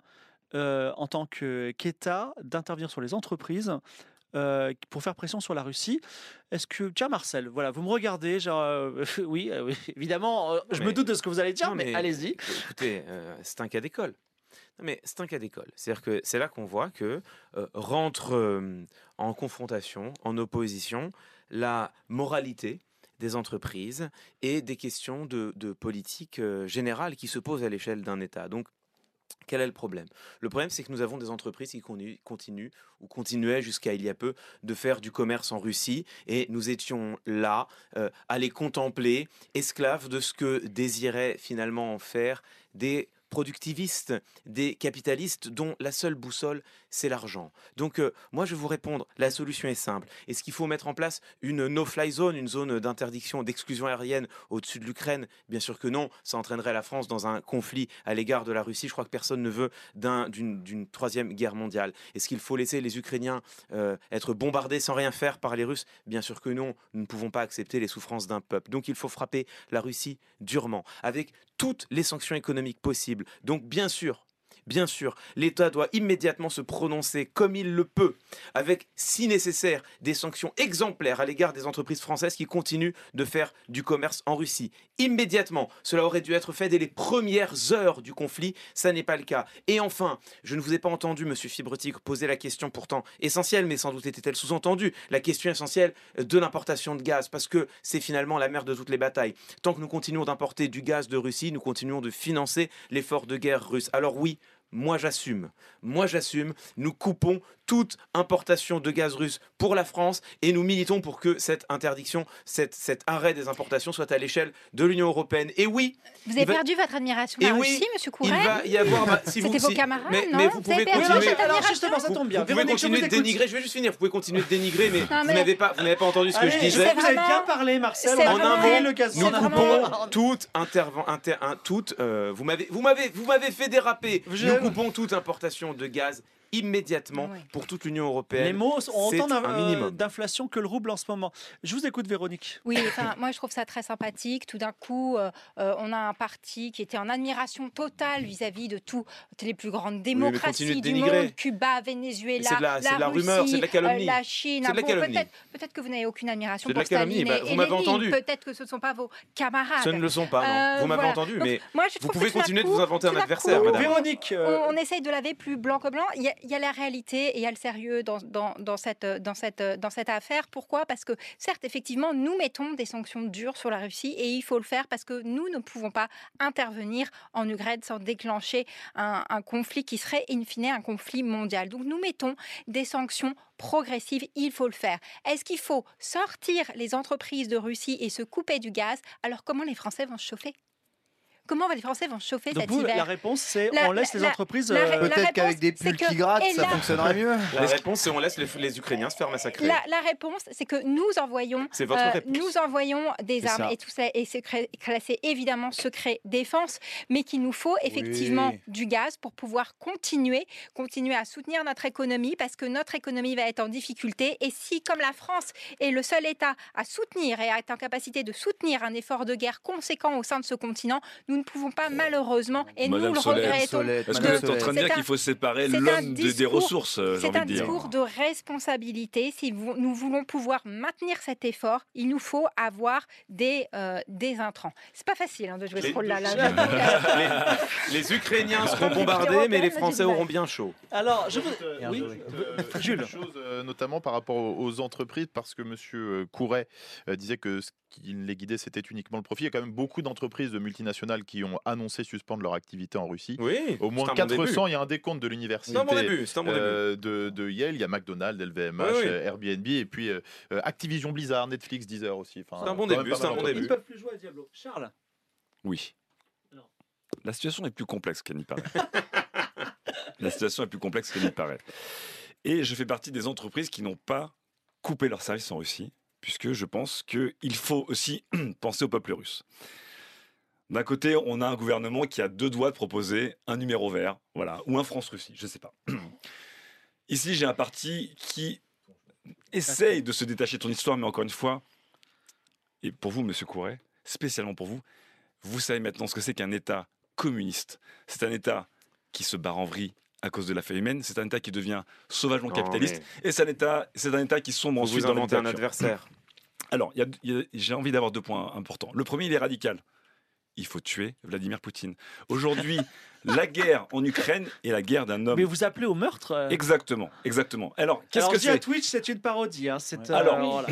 euh, en tant que, qu'État, d'intervenir sur les entreprises euh, pour faire pression sur la Russie? Est-ce que. Tiens, Marcel, voilà, vous me regardez, genre. euh, oui, euh, oui, évidemment, euh, je me doute de ce que vous allez dire, Non, mais, mais- allez-y. Écoutez, euh, c'est un cas d'école. Mais c'est un cas d'école. C'est-à-dire que c'est là qu'on voit que euh, rentre euh, en confrontation, en opposition, la moralité des entreprises et des questions de, politique euh, générale qui se posent à l'échelle d'un État. Donc, quel est le problème? Le problème, c'est que nous avons des entreprises qui continuent ou continuaient jusqu'à il y a peu de faire du commerce en Russie et nous étions là euh, à les contempler, esclaves de ce que désiraient finalement en faire des productivistes, des capitalistes dont la seule boussole, c'est l'argent. Donc euh, moi, je vais vous répondre, la solution est simple. Est-ce qu'il faut mettre en place une no-fly zone, une zone d'interdiction, d'exclusion aérienne au-dessus de l'Ukraine? Bien sûr que non, ça entraînerait la France dans un conflit à l'égard de la Russie. Je crois que personne ne veut d'un- d'une d'une troisième guerre mondiale. Est-ce qu'il faut laisser les Ukrainiens euh, être bombardés sans rien faire par les Russes? Bien sûr que non, nous ne pouvons pas accepter les souffrances d'un peuple. Donc il faut frapper la Russie durement, avec toutes les sanctions économiques possibles. Donc bien sûr, bien sûr, l'État doit immédiatement se prononcer comme il le peut, avec, si nécessaire, des sanctions exemplaires à l'égard des entreprises françaises qui continuent de faire du commerce en Russie. Immédiatement, cela aurait dû être fait dès les premières heures du conflit, ça n'est pas le cas. Et enfin, je ne vous ai pas entendu, monsieur Fibretic, poser la question pourtant essentielle, mais sans doute était-elle sous-entendue, la question essentielle de l'importation de gaz, parce que c'est finalement la mère de toutes les batailles. Tant que nous continuons d'importer du gaz de Russie, nous continuons de financer l'effort de guerre russe. Alors oui, moi j'assume. Moi j'assume. Nous coupons toute importation de gaz russe pour la France et nous militons pour que cette interdiction, cette, cet arrêt des importations soit à l'échelle de l'Union européenne. Et oui. Vous avez il va- perdu votre admiration Et la oui, Russie, monsieur il Couret va y avoir. bah, si vous- C'était vos si- camarades, mais, non mais vous Vous avez pouvez perdu continuer. cette Alors admiration justement, ça tombe bien. Vous pouvez continuer vous de écoute. dénigrer. Je vais juste finir. Vous pouvez continuer de dénigrer, mais, Non, vous mais- n'avez pas, vous n'avez pas entendu ce que Allez, je je disais. vous avez bien parlé, Marcel. En a un mot, le gaz. nous coupons toute interven- inter- un- toute. euh, vous m'avez, vous m'avez, vous m'avez fait déraper. Je- Coupons toute importation de gaz immédiatement Oui. pour toute l'Union européenne. Les mots ont autant euh, minimum. d'inflation que le rouble en ce moment. Je vous écoute, Véronique. Oui, enfin, moi je trouve ça très sympathique. Tout d'un coup, euh, euh, on a un parti qui était en admiration totale vis-à-vis de toutes les plus grandes démocraties de du monde, Cuba, Venezuela, C'est de la- c'est de la Russie, rumeur, c'est de la calomnie. euh, la Chine. C'est de la Bon, calomnie. peut-être, peut-être que vous n'avez aucune admiration de pour la calomnie. Staline Bah, vous et m'avez entendu. Peut-être que ce ne sont pas vos camarades. Ce ne le sont pas. non. Euh, vous m'avez voilà. entendu, Donc, mais moi, je vous pouvez continuer de vous inventer un adversaire, madame. Véronique, on, on essaye de laver plus blanc que blanc. Il y a, il y a la réalité et il y a le sérieux dans, dans, dans cette, affaire. Pourquoi? Parce que, certes, effectivement, nous mettons des sanctions dures sur la Russie et il faut le faire parce que nous ne pouvons pas intervenir en Ukraine sans déclencher un, un conflit qui serait, in fine, un conflit mondial. Donc, nous mettons des sanctions progressives. Il faut le faire. Est-ce qu'il faut sortir les entreprises de Russie et se couper du gaz? Alors, comment les Français vont se chauffer? Comment les Français vont chauffer donc cet vous, hiver la réponse, c'est La- on laisse la- les entreprises. la- euh, la Peut-être qu'avec des c'est pulls que- qui grattent, et ça fonctionnerait mieux. La réponse, c'est on laisse les, les Ukrainiens se faire massacrer. La, la réponse, c'est que nous envoyons, C'est votre réponse. nous envoyons des C'est armes ça. et tout ça est secret, classé évidemment secret défense, mais qu'il nous faut effectivement Oui. du gaz pour pouvoir continuer, continuer à soutenir notre économie parce que notre économie va être en difficulté et si comme la France est le seul État à soutenir et à être en capacité de soutenir un effort de guerre conséquent au sein de ce continent, nous ne pouvons pas malheureusement et Madame nous le Solène, regrettons. Est-ce que vous êtes en train de dire qu'il faut séparer l'homme de- des ressources, euh, C'est un discours de responsabilité. Si vous- nous voulons pouvoir maintenir cet effort, il nous faut avoir des, euh, des intrants. C'est pas facile hein, de jouer ce rôle-là. là. les, les Ukrainiens seront bombardés, mais les Français auront bien chaud. Alors, je vous. Oui. Euh, Jules. Chose, euh, notamment par rapport aux, entreprises, parce que Monsieur Couret disait que ce qui les guidait, c'était uniquement le profit. Il y a quand même beaucoup d'entreprises de multinationales qui ont annoncé suspendre leur activité en Russie. Oui, Au moins c'est un bon 400, début. il y a un décompte de l'université début. Début. euh, de, de Yale, il y a McDonald's, LVMH, Oui, oui. euh, Airbnb, et puis euh, euh, Activision Blizzard, Netflix, Deezer aussi. Enfin, C'est un bon début, c'est un bon d'entreprises. Ils début. peuvent plus jouer à Diablo. Charles. Oui. La situation est plus complexe qu'elle n'y paraît. La situation est plus complexe qu'elle n'y paraît. Et je fais partie des entreprises qui n'ont pas coupé leurs services en Russie, puisque je pense qu'il faut aussi penser au peuple russe. D'un côté, on a un gouvernement qui a deux doigts de proposer un numéro vert, voilà, ou un France-Russie, je ne sais pas. Ici, j'ai un parti qui essaye de se détacher de ton histoire, mais encore une fois, et pour vous, Monsieur Couret, spécialement pour vous, vous savez maintenant ce que c'est qu'un État communiste. C'est un État qui se barre en vrille à cause de la faim humaine. C'est un État qui devient sauvagement capitaliste. Et c'est un État, c'est un État qui sombre ensuite vous dans un adversaire. Alors, j'ai envie d'avoir deux points importants. Le premier, il est radical. Il faut tuer Vladimir Poutine. Aujourd'hui, la guerre en Ukraine est la guerre d'un homme. Mais vous appelez au meurtre euh, Exactement, exactement. Alors, qu'est-ce que je dis à c'est Twitch, c'est une parodie. Hein, c'est, euh, Alors, voilà.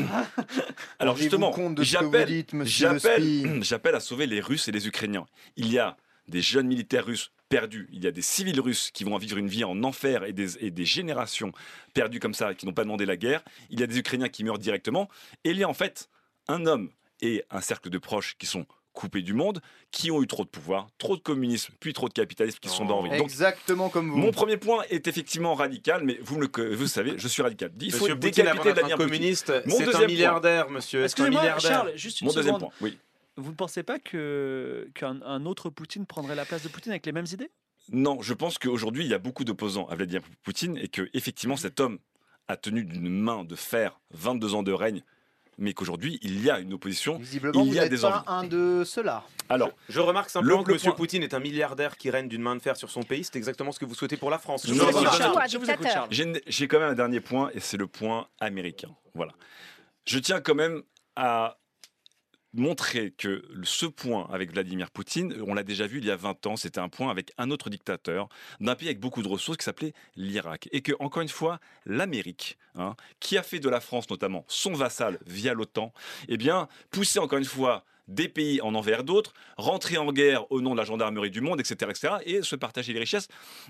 Alors justement, j'appelle à sauver les Russes et les Ukrainiens. Il y a des jeunes militaires russes perdus, il y a des civils russes qui vont vivre une vie en enfer et des, et des générations perdues comme ça, qui n'ont pas demandé la guerre. Il y a des Ukrainiens qui meurent directement. Et il y a en fait un homme et un cercle de proches qui sont coupés du monde, qui ont eu trop de pouvoir, trop de communisme, puis trop de capitalisme, qui sont dans Donc, Exactement comme vous. mon premier point est effectivement radical, mais vous, me le, vous savez, je suis radical. Il faut Monsieur Poutine, avant décapiter Vladimir communiste, Mon c'est un deuxième milliardaire, point. monsieur. Excusez-moi, milliardaire. Charles, juste une Mon deuxième point, oui. Vous ne pensez pas que, qu'un un autre Poutine prendrait la place de Poutine avec les mêmes idées? Non, je pense qu'aujourd'hui, il y a beaucoup d'opposants à Vladimir Poutine et que effectivement, cet homme a tenu d'une main de fer 22 ans de règne mais qu'aujourd'hui, il y a une opposition. Visiblement, il vous y a n'êtes des pas un de ceux-là. Alors, Je remarque simplement Le- que le M. point- Poutine est un milliardaire qui règne d'une main de fer sur son pays. C'est exactement ce que vous souhaitez pour la France. Je vous écoute. Charles. Je vous dictateur. écoute, Charles. J'ai j'ai quand même un dernier point et c'est le point américain. Voilà. Je tiens quand même à montrer que ce point avec Vladimir Poutine, on l'a déjà vu il y a 20 ans, c'était un point avec un autre dictateur d'un pays avec beaucoup de ressources qui s'appelait l'Irak. Et que, encore une fois, l'Amérique, hein, qui a fait de la France notamment son vassal via l'OTAN, eh bien, poussait encore une fois des pays en envers d'autres, rentrer en guerre au nom de la gendarmerie du monde, etc., etc., et se partager les richesses.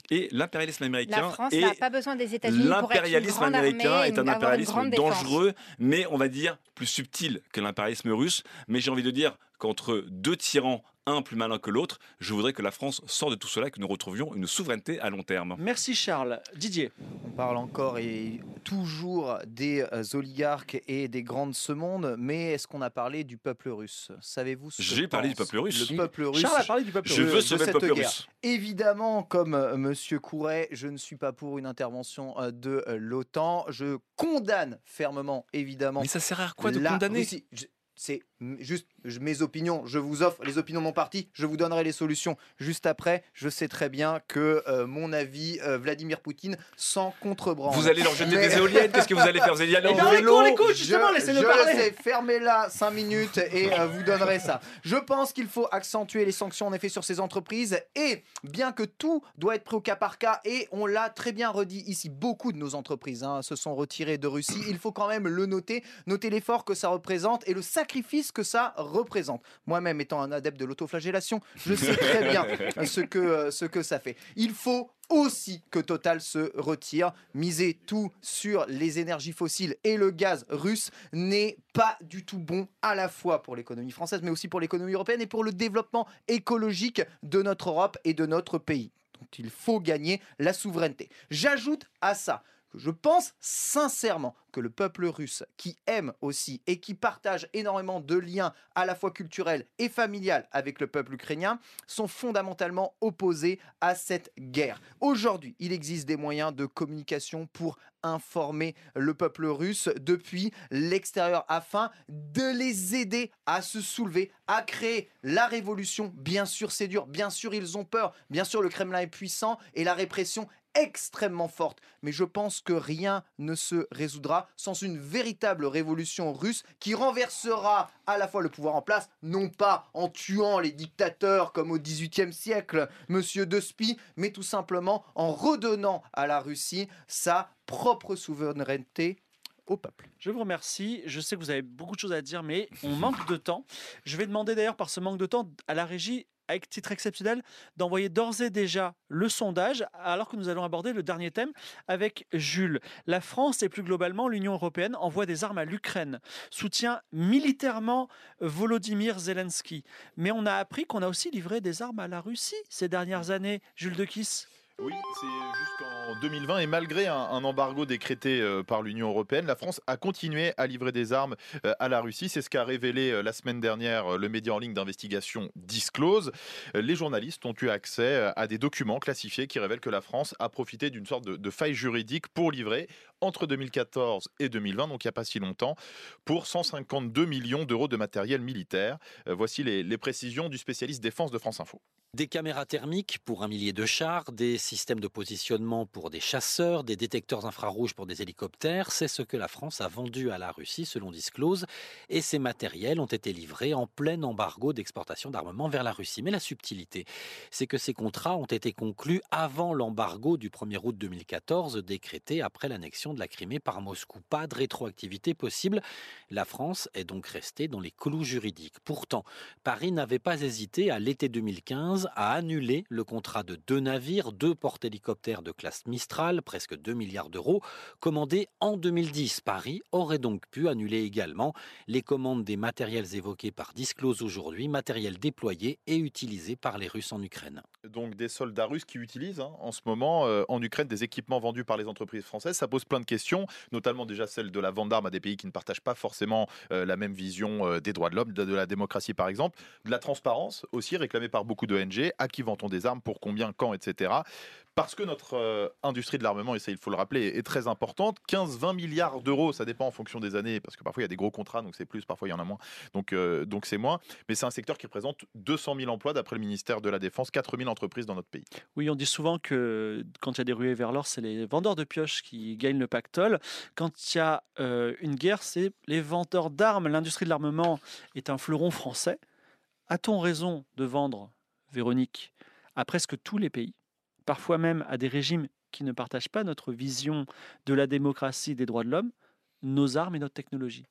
Et l'impérialisme américain La France n'a pas besoin des États-Unis L'impérialisme américain armée, est un impérialisme dangereux, mais on va dire plus subtil que l'impérialisme russe. Mais j'ai envie de dire qu'entre deux tyrans, un plus malin que l'autre, je voudrais que la France sorte de tout cela et que nous retrouvions une souveraineté à long terme. Merci Charles. Didier. On parle encore et toujours des euh, oligarques et des grands de ce monde, mais est-ce qu'on a parlé du peuple russe? Savez-vous ce que J'ai parlé du peuple russe. Le peuple russe. Charles a parlé du peuple Je de- veux sauver le cette peuple guerre. russe. Évidemment, comme euh, Monsieur Couret, je ne suis pas pour une intervention euh, de l'OTAN. Je condamne fermement, évidemment. Mais ça sert à quoi de condamner? Russie. C'est juste mes opinions. Je vous offre les opinions de mon parti. Je vous donnerai les solutions juste après. Je sais très bien que euh, mon avis, euh, Vladimir Poutine, sans contrebranche. Vous allez leur jeter Mais- des éoliennes Qu'est-ce que vous allez faire Vous allez y aller en Eh l'écoute, justement, laissez-le je parler. sais, fermez-la 5 minutes et euh, vous donnerez ça. Je pense qu'il faut accentuer les sanctions en effet sur ces entreprises et bien que tout doit être pris au cas par cas et on l'a très bien redit ici, beaucoup de nos entreprises hein, se sont retirées de Russie. Il faut quand même le noter, noter l'effort que ça représente et le sacrifice que ça représente. Moi-même étant un adepte de l'autoflagellation, je sais très bien ce que, euh, ce que ça fait. Il faut aussi que Total se retire. Miser tout sur les énergies fossiles et le gaz russe n'est pas du tout bon à la fois pour l'économie française, mais aussi pour l'économie européenne et pour le développement écologique de notre Europe et de notre pays. Donc il faut gagner la souveraineté. J'ajoute à ça je pense sincèrement que le peuple russe, qui aime aussi et qui partage énormément de liens à la fois culturels et familiales avec le peuple ukrainien, sont fondamentalement opposés à cette guerre. Aujourd'hui, il existe des moyens de communication pour informer le peuple russe depuis l'extérieur afin de les aider à se soulever, à créer la révolution. Bien sûr, c'est dur, bien sûr, ils ont peur, bien sûr, le Kremlin est puissant et la répression extrêmement forte. Mais je pense que rien ne se résoudra sans une véritable révolution russe qui renversera à la fois le pouvoir en place, non pas en tuant les dictateurs comme au XVIIIe siècle, Monsieur De Spie, mais tout simplement en redonnant à la Russie sa propre souveraineté au peuple. Je vous remercie. Je sais que vous avez beaucoup de choses à dire, mais on manque de temps. Je vais demander d'ailleurs, par ce manque de temps, à la régie, avec titre exceptionnel, d'envoyer d'ores et déjà le sondage, alors que nous allons aborder le dernier thème avec Jules. La France et plus globalement l'Union européenne envoient des armes à l'Ukraine, soutient militairement Volodymyr Zelensky. Mais on a appris qu'on a aussi livré des armes à la Russie ces dernières années. Jules de Kiss Oui, c'est jusqu'en 2020 et malgré un, embargo décrété euh, par l'Union européenne, la France a continué à livrer des armes euh, à la Russie. C'est ce qu'a révélé euh, la semaine dernière le média en ligne d'investigation Disclose. Les journalistes ont eu accès à des documents classifiés qui révèlent que la France a profité d'une sorte de faille juridique pour livrer entre 2014 et 2020, donc il n'y a pas si longtemps, pour 152 millions d'euros de matériel militaire. Euh, Voici les, les précisions du spécialiste défense de France Info. Des caméras thermiques pour un millier de chars, des systèmes de positionnement pour des chasseurs, des détecteurs infrarouges pour des hélicoptères, c'est ce que la France a vendu à la Russie selon Disclose, et ces matériels ont été livrés en plein embargo d'exportation d'armement vers la Russie. Mais la subtilité, c'est que ces contrats ont été conclus avant l'embargo du 1er août 2014 décrété après l'annexion de la Crimée par Moscou. Pas de rétroactivité possible. La France est donc restée dans les clous juridiques. Pourtant, Paris n'avait pas hésité à l'été 2015 à annuler le contrat de deux navires, deux porte-hélicoptères de classe Mistral, presque 2 milliards d'euros, commandés en 2010. Paris aurait donc pu annuler également les commandes des matériels évoqués par Disclose aujourd'hui, matériels déployés et utilisés par les Russes en Ukraine. donc des soldats russes qui utilisent hein, en ce moment euh, en Ukraine des équipements vendus par les entreprises françaises. Ça pose plein de questions, notamment déjà celle de la vente d'armes à des pays qui ne partagent pas forcément euh, la même vision euh, des droits de l'homme, de, de la démocratie par exemple, de la transparence aussi réclamée par beaucoup d'ONG. À qui vend-on des armes, pour combien, quand, etc. parce que notre euh, industrie de l'armement, et ça il faut le rappeler, est très importante. 15-20 milliards d'euros, ça dépend en fonction des années, parce que parfois il y a des gros contrats, donc c'est plus, parfois il y en a moins, donc euh, donc c'est moins. Mais c'est un secteur qui représente 200 000 emplois d'après le ministère de la Défense, 4 000 entreprises dans notre pays. Oui, on dit souvent que quand il y a des ruées vers l'or, c'est les vendeurs de pioches qui gagnent le pactole. Quand il y a euh, une guerre, c'est les vendeurs d'armes. L'industrie de l'armement est un fleuron français. A-t-on raison de vendre, Véronique, à presque tous les pays, parfois même à des régimes qui ne partagent pas notre vision de la démocratie des droits de l'homme, nos armes et notre technologie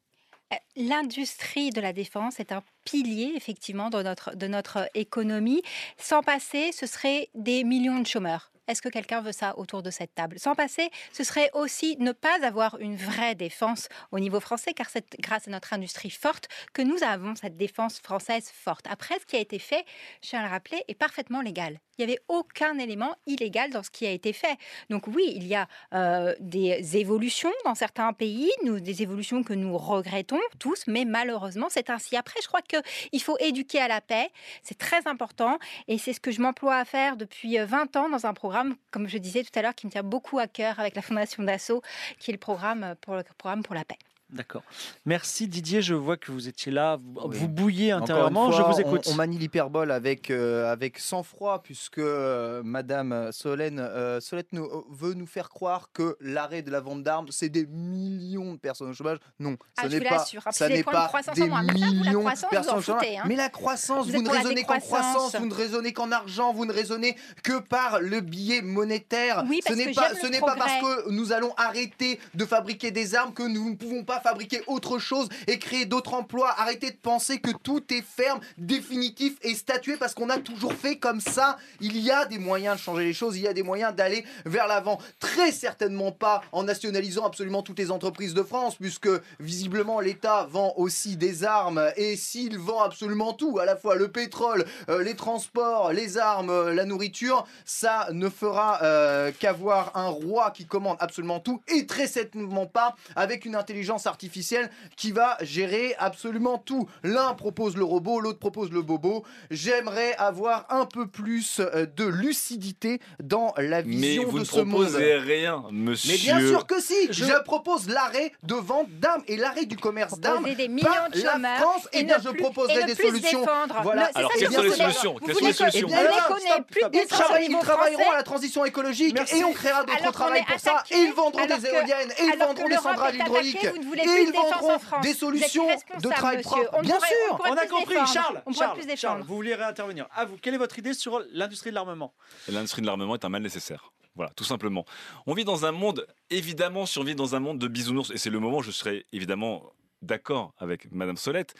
Euh, L'industrie de la défense est un pilier effectivement de notre, de notre économie. Sans passer, ce serait des millions de chômeurs. Est-ce que quelqu'un veut ça autour de cette table? Sans passer, ce serait aussi ne pas avoir une vraie défense au niveau français, car c'est grâce à notre industrie forte que nous avons cette défense française forte. Après, ce qui a été fait, je tiens à le rappeler, est parfaitement légal. Il n'y avait aucun élément illégal dans ce qui a été fait. Donc oui, il y a euh, des évolutions dans certains pays, des évolutions que nous regrettons tous, mais malheureusement, c'est ainsi. Après, je crois qu'il faut éduquer à la paix, c'est très important, et c'est ce que je m'emploie à faire depuis euh, 20 ans dans un programme, comme je disais tout à l'heure, qui me tient beaucoup à cœur avec la Fondation Dassault, qui est le programme pour, le programme pour la paix. D'accord. Merci Didier, je vois que vous étiez là, vous, Oui. vous bouillez Encore intérieurement, une je fois, vous écoute. On, on manie l'hyperbole avec, euh, avec sang-froid, puisque euh, Madame Solène, euh, Solette nous, euh, veut nous faire croire que l'arrêt de la vente d'armes, c'est des millions de personnes au chômage. Non, Ah, ce n'est pas, puis ça c'est des n'est de pas croissance des millions de croissance, vous personnes au chômage. hein. Mais la croissance, Vous ne raisonnez qu'en croissance, vous ne raisonnez qu'en argent, vous ne raisonnez que par le billet monétaire. Oui, ce parce n'est que pas, ce n'est pas parce que nous allons arrêter de fabriquer des armes que nous ne pouvons pas fabriquer autre chose et créer d'autres emplois. Arrêtez de penser que tout est ferme, définitif et statué parce qu'on a toujours fait comme ça. Il y a des moyens de changer les choses, il y a des moyens d'aller vers l'avant. Très certainement pas en nationalisant absolument toutes les entreprises de France, puisque visiblement l'État vend aussi des armes et s'il vend absolument tout, à la fois le pétrole, euh, les transports, les armes, euh, la nourriture, ça ne fera euh, qu'avoir un roi qui commande absolument tout et très certainement pas avec une intelligence qui va gérer absolument tout. L'un propose le robot, l'autre propose le bobo. J'aimerais avoir un peu plus euh, de lucidité dans la Mais vision vous de ne ce monde. proposez rien, monsieur. Mais bien sûr que si Je- je, propose l'arrêt de vente d'armes et l'arrêt du commerce d'armes des millions par de la France. et Eh bien, ne je plus- proposerai et des plus solutions. défendre. Voilà. Non, c'est Alors, quelles que sont les solutions Vous Quelles sont les solutions vous bien, Ils, travailleront français à la transition écologique Merci. et on créera d'autres est pour ça. Et ils vendront des éoliennes et ils vendront des centrales hydrauliques vous ne voulez et ils vendront des solutions de travail monsieur. propre. Bien pourrait- sûr. on a compris, défendre. Charles, On Charles, plus. Charles, vous vouliez réintervenir. À vous, quelle est votre idée sur l'industrie de l'armement? L'industrie de l'armement est un mal nécessaire. Voilà, tout simplement. On vit dans un monde, évidemment, si on vit dans un monde de bisounours, et c'est le moment où je serai évidemment d'accord avec Madame Solette,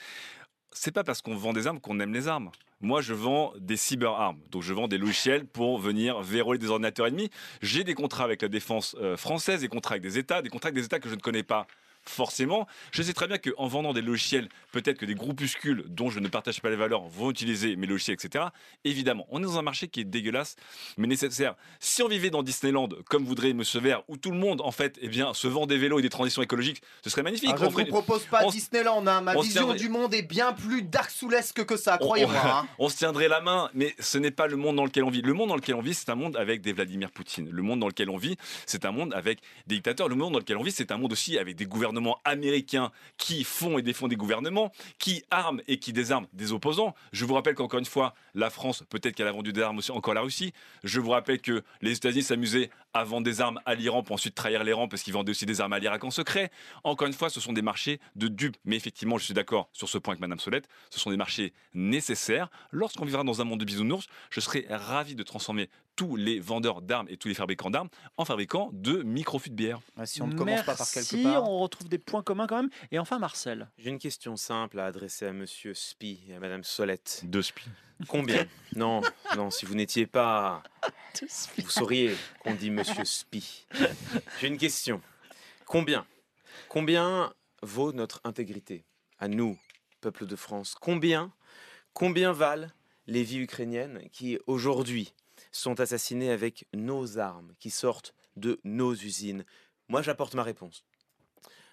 c'est pas parce qu'on vend des armes qu'on aime les armes. Moi, je vends des cyberarmes. Donc, je vends des logiciels pour venir verrouiller des ordinateurs ennemis. J'ai des contrats avec la défense euh, française, des contrats avec des États, des contrats avec des États que je ne connais pas forcément. Je sais très bien qu'en vendant des logiciels, peut-être que des groupuscules dont je ne partage pas les valeurs vont utiliser mes logiciels, etc. Évidemment, on est dans un marché qui est dégueulasse, mais nécessaire. Si on vivait dans Disneyland, comme voudrait M. Vert, où tout le monde, en fait, eh bien, se vend des vélos et des transitions écologiques, ce serait magnifique. Ah, je On ne vous ferait- propose pas on Disneyland. hein. Ma on vision tiendrait- du monde est bien plus dark soulesque que ça, on- croyez-moi. on- hein. on se tiendrait la main, mais ce n'est pas le monde dans lequel on vit. Le monde dans lequel on vit, c'est un monde avec des Vladimir Poutine. Le monde dans lequel on vit, c'est un monde avec des dictateurs. Le monde dans lequel on vit, c'est un monde aussi avec des gouvernements américains qui font et défont des gouvernements, qui arment et qui désarment des opposants. Je vous rappelle qu'encore une fois, la France, peut-être qu'elle a vendu des armes aussi encore la Russie. Je vous rappelle que les États-Unis s'amusaient à vendre des armes à l'Iran pour ensuite trahir l'Iran parce qu'ils vendaient aussi des armes à l'Irak en secret. Encore une fois, ce sont des marchés de dupes. Mais effectivement, je suis d'accord sur ce point avec Madame Solette. Ce sont des marchés nécessaires. Lorsqu'on vivra dans un monde de bisounours, je serai ravi de transformer tous les vendeurs d'armes et tous les fabricants d'armes en fabricants de micro-fûts de bière. Ah, Si on ne commence pas par quelque part. on retrouve des points communs quand même. Et enfin, Marcel. J'ai une question simple à adresser à Monsieur Spi et à Madame Solette. De spi. Combien? Non, non, si vous n'étiez pas, vous sauriez qu'on dit Monsieur Spi. J'ai une question. Combien Combien vaut notre intégrité à nous, peuple de France? Combien Combien valent les vies ukrainiennes qui aujourd'hui sont assassinées avec nos armes, qui sortent de nos usines? Moi, j'apporte ma réponse.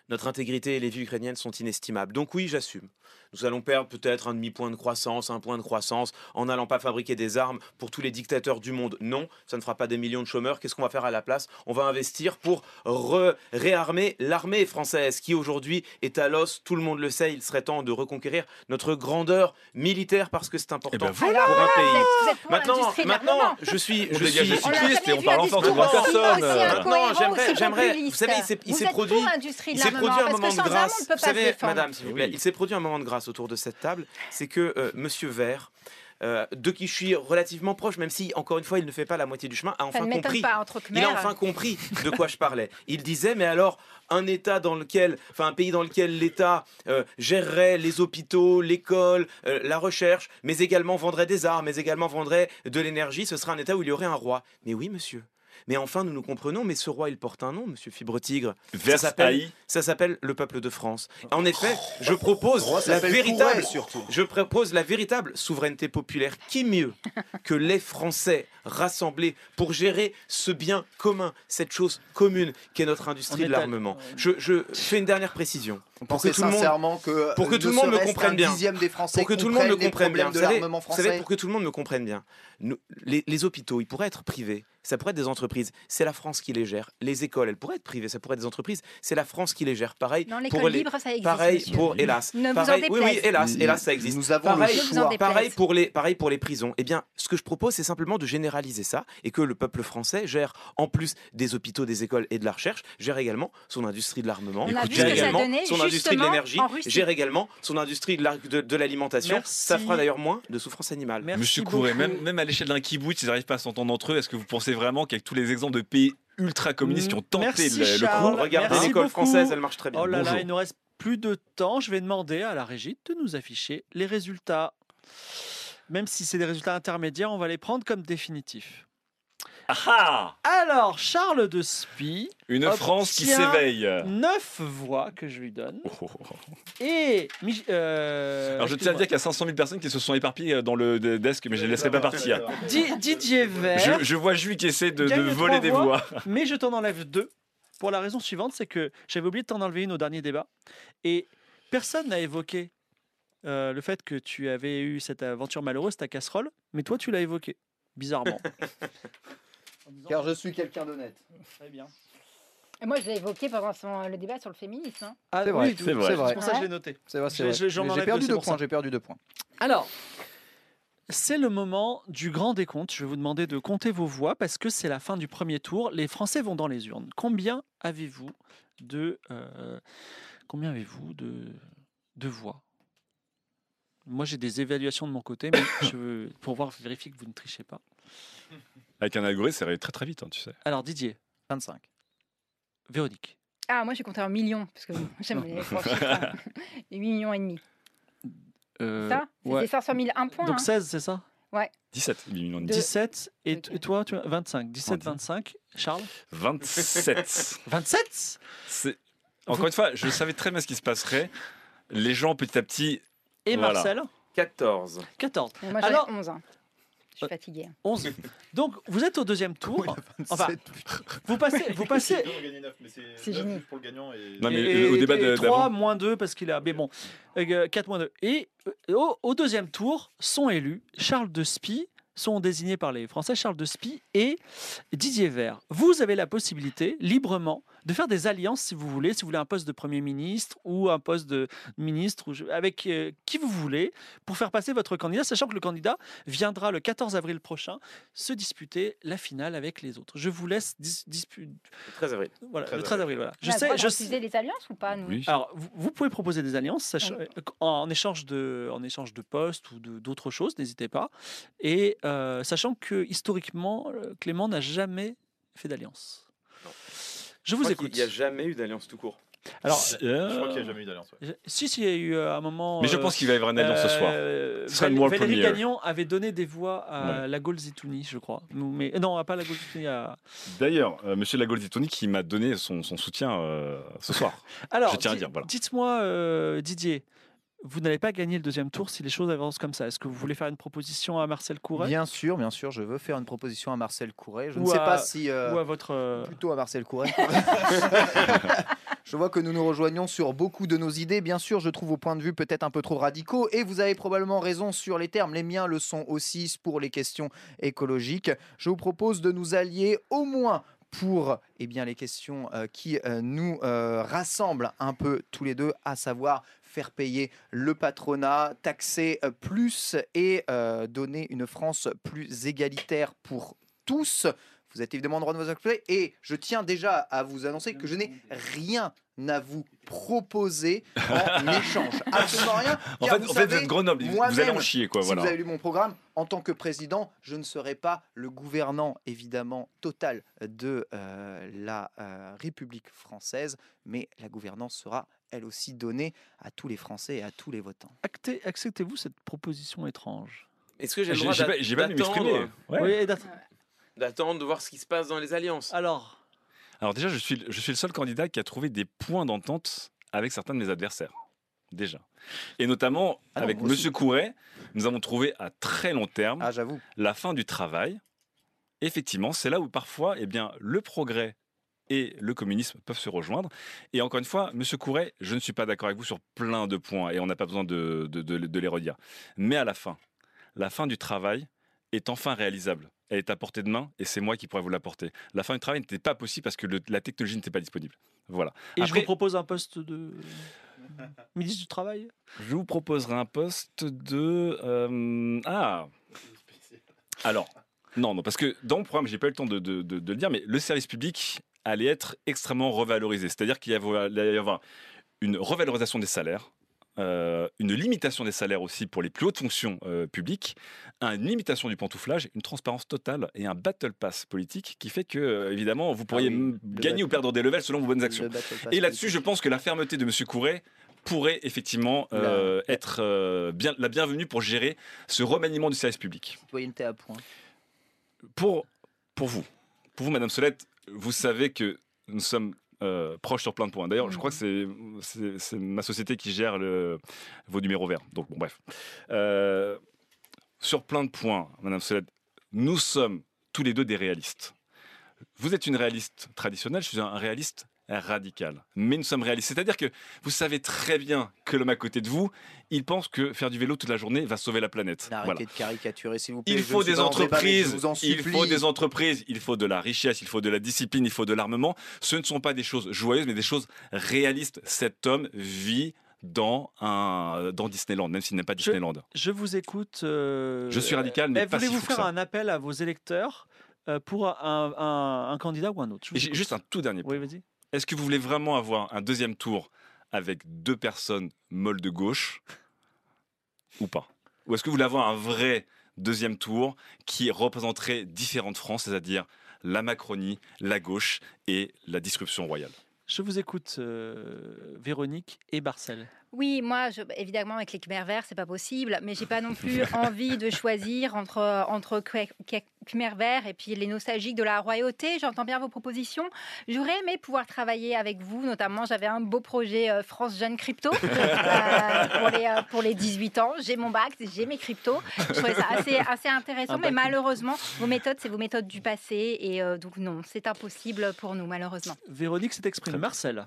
notre intégrité et les vies ukrainiennes sont inestimables. Donc oui, j'assume. Nous allons perdre peut-être un demi-point de croissance, un point de croissance, en n'allant pas fabriquer des armes pour tous les dictateurs du monde. Non, ça ne fera pas des millions de chômeurs. Qu'est-ce qu'on va faire à la place? On va investir pour réarmer l'armée française, qui aujourd'hui est à l'os. Tout le monde le sait. Il serait temps de reconquérir notre grandeur militaire parce que c'est important ben pour voilà. un pays. Vous êtes- vous êtes pour Maintenant, de maintenant, je suis, je suis. cyclistes jamais et on parle discours personnes. aussi Euh, Maintenant, incohérents, j'aimerais- vous savez, il s'est- produit- de Il produit un moment de grâce. Vous savez, madame, s'il vous plaît, il s'est produit un moment de grâce autour de cette table. C'est que euh, Monsieur Vert, euh, de qui je suis relativement proche, même si, encore une fois, il ne fait pas la moitié du chemin, a enfin compris. pas Il a enfin compris de quoi je parlais. Il disait, mais alors, un État dans lequel, enfin, un pays dans lequel l'État euh, gérerait les hôpitaux, l'école, euh, la recherche, mais également vendrait des armes, mais également vendrait de l'énergie, ce serait un État où il y aurait un roi. Mais oui, monsieur. Mais enfin, nous nous comprenons, mais ce roi, il porte un nom, monsieur Fibre-Tigre. Ça s'appelle Haï. ça s'appelle le peuple de France. En effet, je propose roi la s'appelle véritable, Tourelle, surtout. je propose la véritable souveraineté populaire. Qui mieux que les Français rassemblés pour gérer ce bien commun, cette chose commune qu'est notre industrie de l'armement? Je, je fais une dernière précision. Vous Pour que tout le monde, sincèrement que pour que euh, tout le monde me comprenne bien. dixième des Français pour que tout le monde me comprenne bien. Vous savez, vous savez, pour que tout le monde me comprenne bien, nous- les, les hôpitaux, ils pourraient être privés. Ça pourrait être des entreprises. C'est la France qui les gère. Les écoles, elles pourraient être privées. Ça pourrait être des entreprises. C'est la France qui les gère. Pareil Non, pour les. libre, ça existe, pareil monsieur. pour hélas. Ne vous en pareil, oui, oui, hélas, hélas, ça existe. nous avons le pareil, en choix. pareil pour les, pareil pour les prisons. Eh bien, ce que je propose, c'est simplement de généraliser ça et que le peuple français gère, en plus des hôpitaux, des écoles et de la recherche, gère également son industrie de l'armement, gère également son industrie de l'énergie, gère également son industrie de la- de, de l'alimentation. Ça fera d'ailleurs moins de souffrance animale. Merci Monsieur. Courret, même, même à l'échelle d'un kibbutz, ils n'arrivent pas à s'entendre entre eux. Est-ce que vous pensez vraiment qu'avec tous les exemples de pays ultra communistes qui ont tenté Merci, le, le coup, Regardez l'école française, elle marche très bien. Oh là là, il nous reste plus de temps. Je vais demander à la régie de nous afficher les résultats. Même si c'est des résultats intermédiaires, on va les prendre comme définitifs. Ah Alors, Charles de Spie, Une France qui s'éveille. 9 voix que je lui donne. Oh, oh, oh. Et. Euh, Alors je tiens à dire qu'il y a 500 000 personnes qui se sont éparpillées dans le de- desk, mais je ne les laisserai pas partir. Di- Didier Vert. Je, je vois Jules qui essaie de, voler des voix, voix. Mais je t'en enlève deux. Pour la raison suivante, c'est que j'avais oublié de t'en enlever une au dernier débat. Et personne n'a évoqué euh, le fait que tu avais eu cette aventure malheureuse, ta casserole. Mais toi, tu l'as évoqué. Bizarrement. Car je suis quelqu'un d'honnête. Très bien. Et Moi, je l'ai évoqué pendant son- le débat sur le féminisme. hein. Ah, C'est vrai, oui, c'est vrai. C'est pour ça que je l'ai noté. C'est vrai, c'est J'ai perdu deux, points. J'ai perdu deux points. Alors, c'est le moment du grand décompte. Je vais vous demander de compter vos voix parce que c'est la fin du premier tour. Les Français vont dans les urnes. Combien avez-vous de euh, combien avez-vous de, de voix? Moi, j'ai des évaluations de mon côté, mais je veux, pour voir vérifier que vous ne trichez pas. Avec un algorithme, ça arrive très très vite, hein, tu sais. Alors, Didier, 25. Véronique, Ah, moi, j'ai compté en millions, parce que j'aime les gros chiffres, hein. Et 8 millions et demi. euh, Ça C'était ouais. 500 000, un point. donc hein. 16, c'est ça? 17 millions de De- 17 et, Ok. et toi, tu as 25. 17, Andy. 25. Charles? 27. 27 C'est- Encore une fois, je savais très bien ce qui se passerait. Les gens, petit à petit, Et Voilà. Marcel 14. 14. Et Moi, Alors- 11. hein. Je suis fatiguée. hein. 11. Donc, vous êtes au deuxième tour. Enfin, 27. vous passez, vous passez. C'est génial. pour le gagnant et... Non, mais et, au débat de- 3 d'avant. moins 2 parce qu'il a. Mais bon, 4 moins 2. Et euh, au, au deuxième tour sont élus Charles de Spie, sont désignés par les Français Charles de Spie et Didier Vert. Vous avez la possibilité, librement, de faire des alliances si vous voulez, si vous voulez un poste de Premier ministre ou un poste de ministre, ou je- avec euh, qui vous voulez, pour faire passer votre candidat, sachant que le candidat viendra le 14 avril prochain se disputer la finale avec les autres. Je vous laisse dis- dispu- Le 13 avril. Voilà, 13 le 13 avril. Voilà. On Je sais, je refuser les alliances ou pas, nous? Oui. alors, vous, vous pouvez proposer des alliances sachant- Oui. en, échange de, en échange de postes ou d'autres choses, n'hésitez pas. Et euh, sachant que historiquement, euh, Clément n'a jamais fait d'alliance. Je vous écoute. qu'il n'y a jamais eu d'alliance tout court. Alors, Euh, Je crois qu'il n'y a jamais eu d'alliance. ouais. si, si, il y a eu euh, un moment. Mais je euh, pense qu'il va y avoir une alliance ce soir. euh, Ce sera Val- Valérie. Gagnon avait donné des voix à la Golzitouni, je crois. Nous- Mais, non, pas la Golzitouni. À... D'ailleurs, euh, Monsieur Lagolzitoni qui m'a donné son, son soutien euh, ce soir. Alors, Je tiens à di- dire, voilà. dites-moi, euh, Didier, vous n'allez pas gagner le deuxième tour si les choses avancent comme ça. Est-ce que vous voulez faire une proposition à Marcel Couret? Bien sûr, bien sûr, je veux faire une proposition à Marcel Couret. Je ne sais à- pas si. euh, ou à votre. euh, Plutôt à Marcel Couret. Je vois que nous nous rejoignons sur beaucoup de nos idées. Bien sûr, je trouve vos points de vue peut-être un peu trop radicaux et vous avez probablement raison sur les termes. Les miens le sont aussi pour les questions écologiques. Je vous propose de nous allier au moins pour eh les questions euh, qui euh, nous euh, rassemblent un peu tous les deux, à savoir faire payer le patronat, taxer plus et donner une France plus égalitaire pour tous. Vous êtes évidemment en droit de vous exprimer et je tiens déjà à vous annoncer que je n'ai rien à vous proposer en échange. Absolument rien. En fait, vous en fait, vous savez, êtes Grenoble, vous allez en chier, quoi. si Voilà. vous avez lu mon programme, en tant que président, je ne serai pas le gouvernant évidemment total de euh, la euh, République française, mais la gouvernance sera elle aussi donnée à tous les Français et à tous les votants. Acceptez-vous cette proposition étrange? Est-ce que j'ai le droit j'ai pas- pas m'exprimer. Ouais. Oui, d'attendre de voir ce qui se passe dans les alliances Alors, Alors déjà, je suis, je suis le seul candidat qui a trouvé des points d'entente avec certains de mes adversaires. Déjà. Et notamment Ah non, avec. Monsieur Couret, nous avons trouvé à très long terme Ah, j'avoue. la fin du travail. Effectivement, c'est là où parfois eh bien, le progrès et le communisme peuvent se rejoindre. Et encore une fois, Monsieur Couret, je ne suis pas d'accord avec vous sur plein de points et on n'a pas besoin de, de- de- de les redire. Mais à la fin, la fin du travail est enfin réalisable. Elle est à portée de main et c'est moi qui pourrais vous l'apporter. La fin du travail n'était pas possible parce que le- la technologie n'était pas disponible. Voilà. et je vous propose un poste de ministre du Travail Je vous proposerai un poste de. euh, ah Alors, non, non, parce que dans mon programme, j'ai pas eu le temps de, de- de- de le dire, mais le service public allait être extrêmement revalorisé. C'est-à-dire qu'il y avait- allait y avoir une revalorisation des salaires. Euh, une limitation des salaires aussi pour les plus hautes fonctions euh, publiques, une limitation du pantouflage, une transparence totale et un battle pass politique qui fait que, euh, évidemment, vous pourriez Ah oui, le gagner ou perdre des levels selon vos bonnes actions. Et là-dessus, je pense que la fermeté de M. Couret pourrait effectivement euh, être bien, la bienvenue pour gérer ce remaniement du service public. Citoyenneté à point. Pour, pour vous, pour vous, Madame Solette, vous savez que nous sommes euh, proches sur plein de points. D'ailleurs, je crois que c'est, c'est, ma société qui gère le, vos numéros verts. Donc, bon, bref. Euh, sur plein de points, Madame Solette, nous sommes tous les deux des réalistes. Vous êtes une réaliste traditionnelle, je suis un réaliste radical. Mais nous sommes réalistes. C'est-à-dire que vous savez très bien que l'homme à côté de vous, il pense que faire du vélo toute la journée va sauver la planète. Arrêtez Voilà. de caricaturer, s'il vous plaît. Il faut des débat, entreprises, vous il faut des entreprises, il faut de la richesse, il faut de la discipline, il faut de l'armement. Ce ne sont pas des choses joyeuses, mais des choses réalistes. Cet homme vit dans un dans Disneyland, même s'il n'est pas Disneyland. Je vous écoute. euh, Je suis radical, mais eh, pas si fou que faire ça. un appel à vos électeurs euh, pour un, un- un candidat ou un autre? Vous juste un tout dernier point. Oui, vas-y. Est-ce que vous voulez vraiment avoir un deuxième tour avec deux personnes molles de gauche ou pas? Ou est-ce que vous voulez avoir un vrai deuxième tour qui représenterait différentes France, c'est-à-dire la Macronie, la gauche et la disruption royale? Je vous écoute, euh, Véronique et Barcel. Oui, moi, je- évidemment, avec les Khmer verts, c'est pas possible, mais j'ai pas non plus envie de choisir entre, entre Khmer- verts et puis les nostalgiques de la royauté. J'entends bien vos propositions. J'aurais aimé pouvoir travailler avec vous, notamment, j'avais un beau projet euh, France Jeune Crypto euh, pour, les, euh, pour les 18 ans. J'ai mon bac, j'ai mes cryptos. Je trouvais ça assez, assez intéressant, mais malheureusement, vos méthodes, c'est vos méthodes du passé, et euh, donc non, c'est impossible pour nous, malheureusement. Véronique s'est exprimée. Marcel.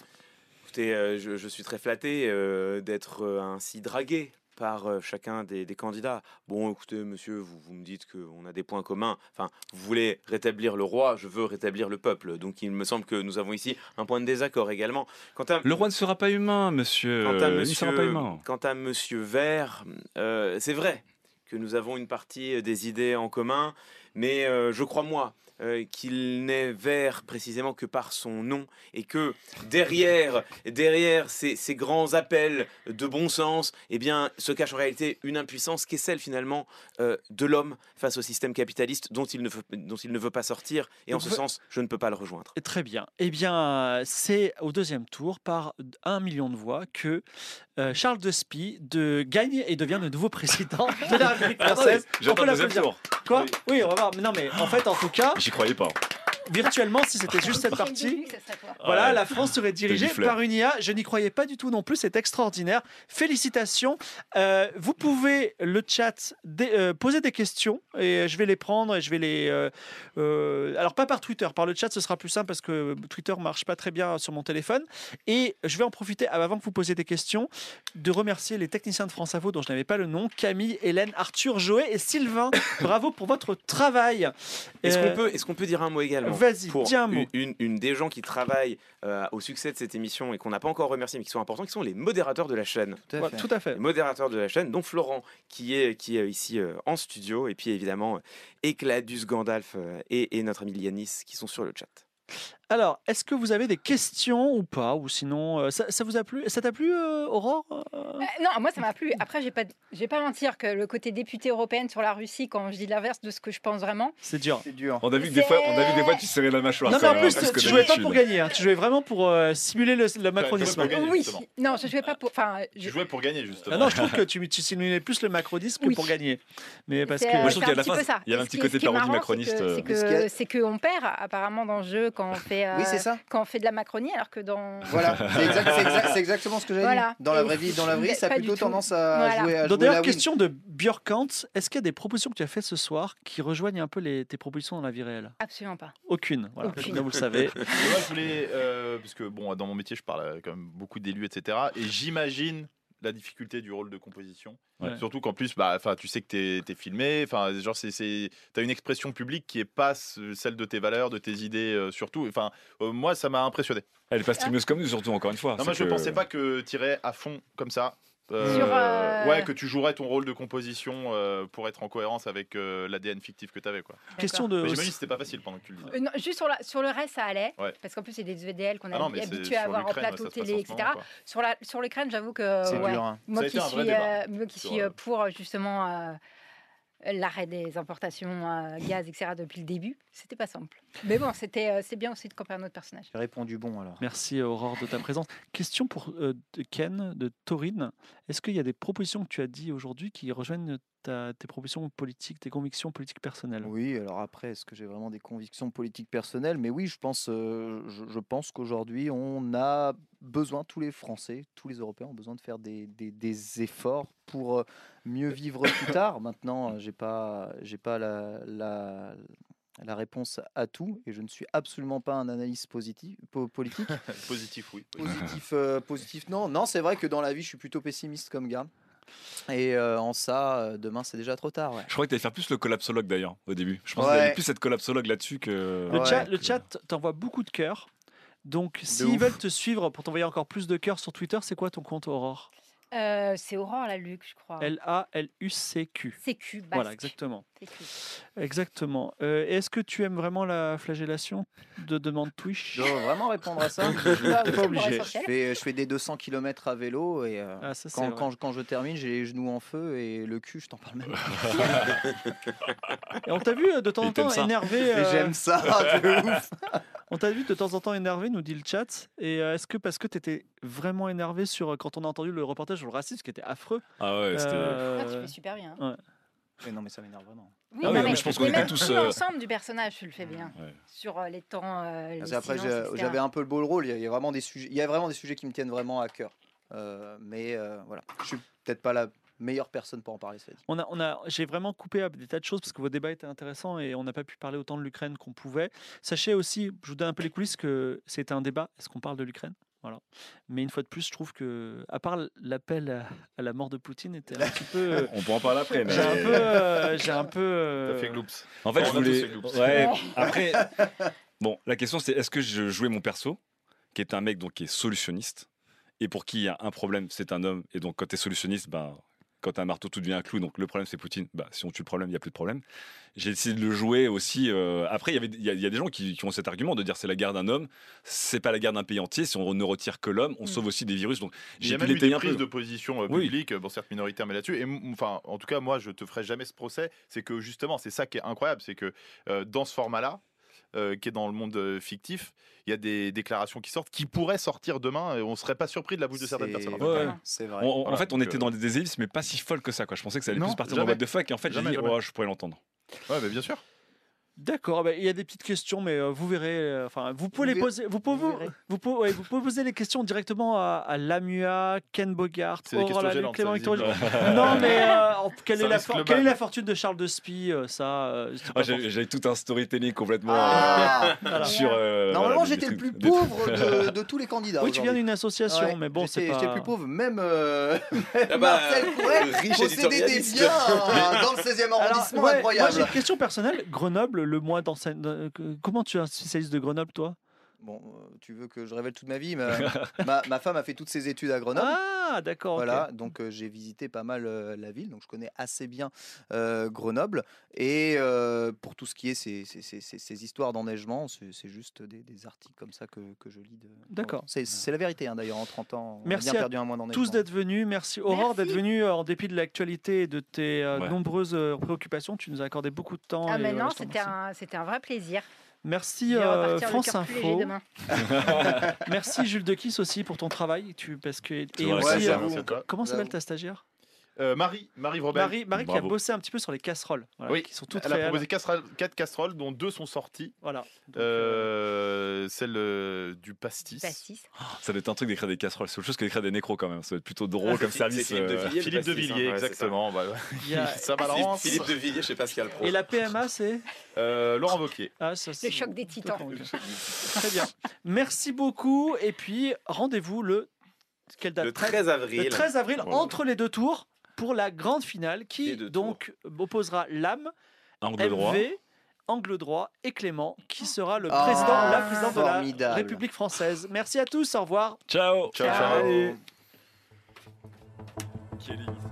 Écoutez, euh, je, je suis très flatté euh, d'être euh, ainsi dragué par chacun des, des candidats. Bon, écoutez, monsieur, vous, vous me dites qu'on a des points communs. Enfin, vous voulez rétablir le roi, je veux rétablir le peuple. Donc, il me semble que nous avons ici un point de désaccord également. Quant à, Le roi ne sera pas humain, monsieur. quant à Il ne sera pas monsieur, humain. quant à monsieur Vert, euh, c'est vrai que nous avons une partie des idées en commun, mais euh, je crois, moi, euh, qu'il n'est vert précisément que par son nom et que derrière, derrière ces, ces grands appels de bon sens, eh bien, se cache en réalité une impuissance qui est celle finalement euh, de l'homme face au système capitaliste dont il ne veut, dont il ne veut pas sortir. Et en Donc, ce sens, je ne peux pas le rejoindre. Très bien. Eh bien, c'est au deuxième tour, par un million de voix, que euh, Charles Despy de gagne et devient le nouveau président de la République française. On J'attends peut le deuxième tour. Quoi? Oui, on va voir. Mais non, mais en fait, en tout cas, J'y croyais pas. Virtuellement, si c'était juste cette partie, voilà, Ouais. la France serait dirigée par une IA. Je n'y croyais pas du tout non plus. C'est extraordinaire. Félicitations. Euh, vous pouvez le chat dé- euh, poser des questions et je vais les prendre et je vais les. euh, euh, alors pas par Twitter, par le chat, ce sera plus simple parce que Twitter marche pas très bien sur mon téléphone. Et je vais en profiter avant que vous posiez des questions de remercier les techniciens de France Info dont je n'avais pas le nom Camille, Hélène, Arthur, Joël et Sylvain. Bravo pour votre travail. Est-ce Euh, qu'on peut, est-ce qu'on peut dire un mot également? Vas-y, pour dis un mot. Une, une- une des gens qui travaillent euh, au succès de cette émission et qu'on n'a pas encore remercié, mais qui sont importants, qui sont les modérateurs de la chaîne. Tout à Ouais, fait. tout à fait. Les modérateurs de la chaîne, dont Florent, qui est, qui est ici euh, en studio, et puis évidemment Ecladus Gandalf euh, et, et notre ami Lianis qui sont sur le chat. Alors, est-ce que vous avez des questions ou pas Ou sinon, euh, ça, ça vous a plu Ça t'a plu, euh, Aurore Euh, non, moi ça m'a plu. Après, je pas, je vais pas mentir que le côté députée européenne sur la Russie, quand je dis l'inverse de ce que je pense vraiment, C'est dur. C'est dur. On a vu que des fois, on a vu des fois tu serrais la mâchoire. Non, mais en plus, tu jouais pas pour gagner. hein. Tu jouais vraiment pour euh, simuler le, le macronisme. gagner, oui. Non, je jouais pas pour. Enfin, Tu je- jouais pour gagner, justement. Ah non, je trouve que tu, tu simulais plus le macronisme que pour gagner. Mais parce que. Moi, je trouve qu'à la fin, il y avait un petit côté parodie macroniste, c'est qu'on perd apparemment dans le jeu quand on fait. euh, Oui, c'est ça. Quand on fait de la Macronie, alors que dans. Voilà, c'est exact- c'est exact- c'est exactement ce que j'avais Voilà. dit. Dans la vraie vie, dans la vraie vie, ça a plutôt tendance à Voilà. jouer à Donc, D'ailleurs, question de Björkant est-ce qu'il y a des propositions que tu as faites ce soir qui rejoignent un peu les, tes propositions dans la vie réelle? Absolument pas. Aucune. Voilà, Aucune. comme vous le savez. Moi, je voulais, euh, parce que bon, dans mon métier, je parle euh, quand même beaucoup d'élus, etc. Et j'imagine la difficulté du rôle de composition. Ouais. Surtout qu'en plus, bah, enfin, tu sais que t'es es filmé. Enfin, genre, c'est, c'est, t'as une expression publique qui est pas ce- celle de tes valeurs, de tes idées, euh, surtout. Enfin, euh, moi, ça m'a impressionné. Elle est pas streameuse comme nous, surtout, encore une fois. Non, moi, C'est je que- pensais pas que t'irais à fond comme ça. Euh, Sur, euh, Ouais, que tu jouerais ton rôle de composition euh, pour être en cohérence avec euh, l'ADN fictif que t'avais, quoi. Question de. Mais j'imagine que c'était pas facile pendant que tu le disais. Euh, non, juste sur, la, sur le reste, ça allait. Ouais. Parce qu'en plus, c'est des VDL qu'on Ah est habitué à avoir en plateau télé, etc. quoi. Sur la sur l'Ukraine, j'avoue que C'est ouais, dur. hein. moi qui suis euh, moi qui sur, suis pour justement euh, l'arrêt des importations euh, gaz, etc. depuis le début, c'était pas simple. Mais bon, c'était euh, c'est bien aussi de comparer notre personnage. J'ai répondu bon alors. Merci Aurore de ta présence. Question pour euh, de Ken de Taurine. Est-ce qu'il y a des propositions que tu as dit aujourd'hui qui rejoignent ta- tes propositions politiques, tes convictions politiques personnelles? Oui, alors après, est-ce que j'ai vraiment des convictions politiques personnelles? Mais oui, je pense, euh, je, je pense qu'aujourd'hui, on a besoin, tous les Français, tous les Européens ont besoin de faire des, des- des efforts pour euh, mieux vivre plus tard. Maintenant, euh, j'ai pas, j'ai pas la, la, la réponse à tout et je ne suis absolument pas un analyste positif, po- politique. Positif, oui. oui. Positif, euh, positif, non. Non, c'est vrai que dans la vie, je suis plutôt pessimiste comme gars. Et euh, en ça, euh, demain, c'est déjà trop tard. ouais. Je crois que tu allais faire plus le collapsologue d'ailleurs au début. Je pense qu'il y Ouais. avait plus cette collapsologue là-dessus que. Le Ouais. chat, le chat t'envoie beaucoup de cœurs. Donc, s'ils veulent te suivre pour t'envoyer encore plus de cœurs sur Twitter, c'est quoi ton compte Aurore? Euh, c'est Aurore la Luc, je crois. L-A-L-U-C-Q. CQ, basque. Voilà, exactement. Exactement. Euh, Est-ce que tu aimes vraiment la flagellation de demande Twitch? Je dois vraiment répondre à ça. Oui, pas obligé. Je fais, je fais des 200 km à vélo et euh, Ah, ça, quand, je- quand je termine, j'ai les genoux en feu et le cul, je t'en parle même. Et on t'a vu euh, de temps en temps énervé. Et euh, J'aime ça, de ouf. On t'a vu de temps en temps énervé, nous dit le chat. Et euh, est-ce que parce que tu étais vraiment énervé sur euh, quand on a entendu le reportage sur le racisme, qui était affreux Ah ouais, c'était. euh, Ah, tu fais super bien. Mais non, mais ça m'énerve vraiment. Oui, Ah non, mais, mais je pense qu'on était tous, euh, l'ensemble du personnage, tu le fais bien. Ouais. Sur euh, les temps, euh, les etc. j'avais un peu le beau rôle. Il y a- vraiment des sujets, il y a vraiment des sujets qui me tiennent vraiment à cœur. Euh, mais euh, voilà, je suis peut-être pas la meilleure personne pour en parler. On a, on a, j'ai vraiment coupé des tas de choses parce que vos débats étaient intéressants et on n'a pas pu parler autant de l'Ukraine qu'on pouvait. Sachez aussi, je vous donne un peu les coulisses, que c'était un débat. Est-ce qu'on parle de l'Ukraine? Voilà. Mais une fois de plus, je trouve que, à part l'appel à, à la mort de Poutine, était un petit peu. euh, On peut en parler après. Mais... J'ai un peu. euh, j'ai un peu. euh, T'as fait gloops. En fait, On je voulais. fait gloops. Ouais, après. Bon, la question c'est est-ce que je jouais mon perso, qui est un mec donc qui est solutionniste, et pour qui il y a un problème, c'est un homme, et donc quand tu es solutionniste, ben, quand tu as un marteau, tout devient un clou, donc le problème c'est Poutine, bah, si on tue le problème, il n'y a plus de problème. J'ai essayé de le jouer aussi. euh, Après, il y avait- il y, a- il y a des gens qui, qui ont cet argument de dire c'est la guerre d'un homme, c'est pas la guerre d'un pays entier, si on ne retire que l'homme, on Mm. sauve aussi des virus. Donc Il y j'ai même eu des prises de position euh, Oui. publiques, bon certes minoritaires, mais là-dessus. Et enfin, en tout cas, moi, je te ferai jamais ce procès. C'est que justement, c'est ça qui est incroyable, c'est que euh, dans ce format-là, euh, qui est dans le monde euh, fictif, il y a des déclarations qui sortent, qui pourraient sortir demain, et on serait pas surpris de la bouche de certaines personnes. Ouais, ouais. C'est vrai. On- on- en fait, on était euh, dans des ellipses, mais pas si folles que ça. Quoi. Je pensais que ça allait Non, plus partir dans le what the fuck, et en fait, j'ai Jamais, dit, jamais. oh, je pourrais l'entendre. Ouais, mais bien sûr. D'accord, bah, il y a des petites questions, mais euh, vous verrez. euh, Enfin, vous pouvez Vous les poser. Vous pouvez, vous verrez. pouvez, ouais, vous pouvez poser les questions directement à, à Lamua, Ken Bogart, C'est des questions Aurore gênantes, Clément ça, Victor. visiblement. Non, mais euh, en- quelle, Ça est la risque for- le quelle est bal. la fortune de Charles de Spie euh, Ça, euh, c'est Ah, pas J'avais tout un storytelling complètement Ah, euh, voilà. sur. euh, Normalement, voilà, des j'étais le plus trucs- des trucs- pauvre de, de tous les candidats. Oui, tu viens aujourd'hui. d'une association, Ouais, mais bon, c'est j'étais pas. j'étais le plus pauvre. Même, euh, même Ah bah, Marcel Courret riche possédait des éditorialiste. biens hein, dans le 16e Alors, arrondissement, ouais, moi incroyable. j'ai une question personnelle. Grenoble, le mois d'enseigne. de- que- Comment tu es un spécialiste de Grenoble, toi? Bon, euh, tu veux que je révèle toute ma vie? Ma, ma, ma femme a fait toutes ses études à Grenoble. Ah, d'accord. Voilà, donc euh, j'ai visité pas mal euh, la ville, donc je connais assez bien euh, Grenoble. Et euh, pour tout ce qui est ces, ces- ces- ces- ces histoires d'enneigement, c'est juste des, des articles comme ça que, que je lis. de- D'accord. C'est c'est la vérité, hein, d'ailleurs, en 30 ans, on Merci a bien à perdu un mois d'enneigement. tous d'être venus. Merci Aurore d'être venue euh, en dépit de l'actualité et de tes euh, Ouais. nombreuses euh, préoccupations. Tu nous as accordé beaucoup de temps. Ah, mais non, un, c'était un vrai plaisir. Merci euh, France Info. Merci Jules Dequis aussi pour ton travail. Tu, parce que, et aussi, euh, comment s'appelle ta stagiaire? Euh, Marie, Marie Vrobel. Marie, Marie qui a bossé un petit peu sur les casseroles. voilà, Oui, qui sont toutes Elle a proposé casserole- quatre casseroles, dont deux sont sorties. Voilà. Donc, euh, Euh, celle euh, du pastis. Pastis. Ça doit être un truc d'écrire des casseroles. C'est autre chose que d'écrire des nécros quand même. Ça doit être plutôt drôle comme C'est service. Philippe de Villiers, le Philippe de hein. Villiers, Ouais, c'est ça. exactement. Bah, il y a- ça Philippe, balance. Philippe de Villiers chez Pascal Pro. Et la PMA, c'est? Euh, Laurent Wauquiez. ah, ça, c'est- choc des titans. Très bien. Merci beaucoup. Et puis, rendez-vous le. Quelle date? Le 13 avril. Le 13 avril, Voilà. entre les deux tours, pour la grande finale qui donc opposera l'âme, Angle droit. Angle droit et Clément, qui sera le Ah, président, la présidente de la. République française. Merci à tous, au revoir. Ciao. Ciao, ciao.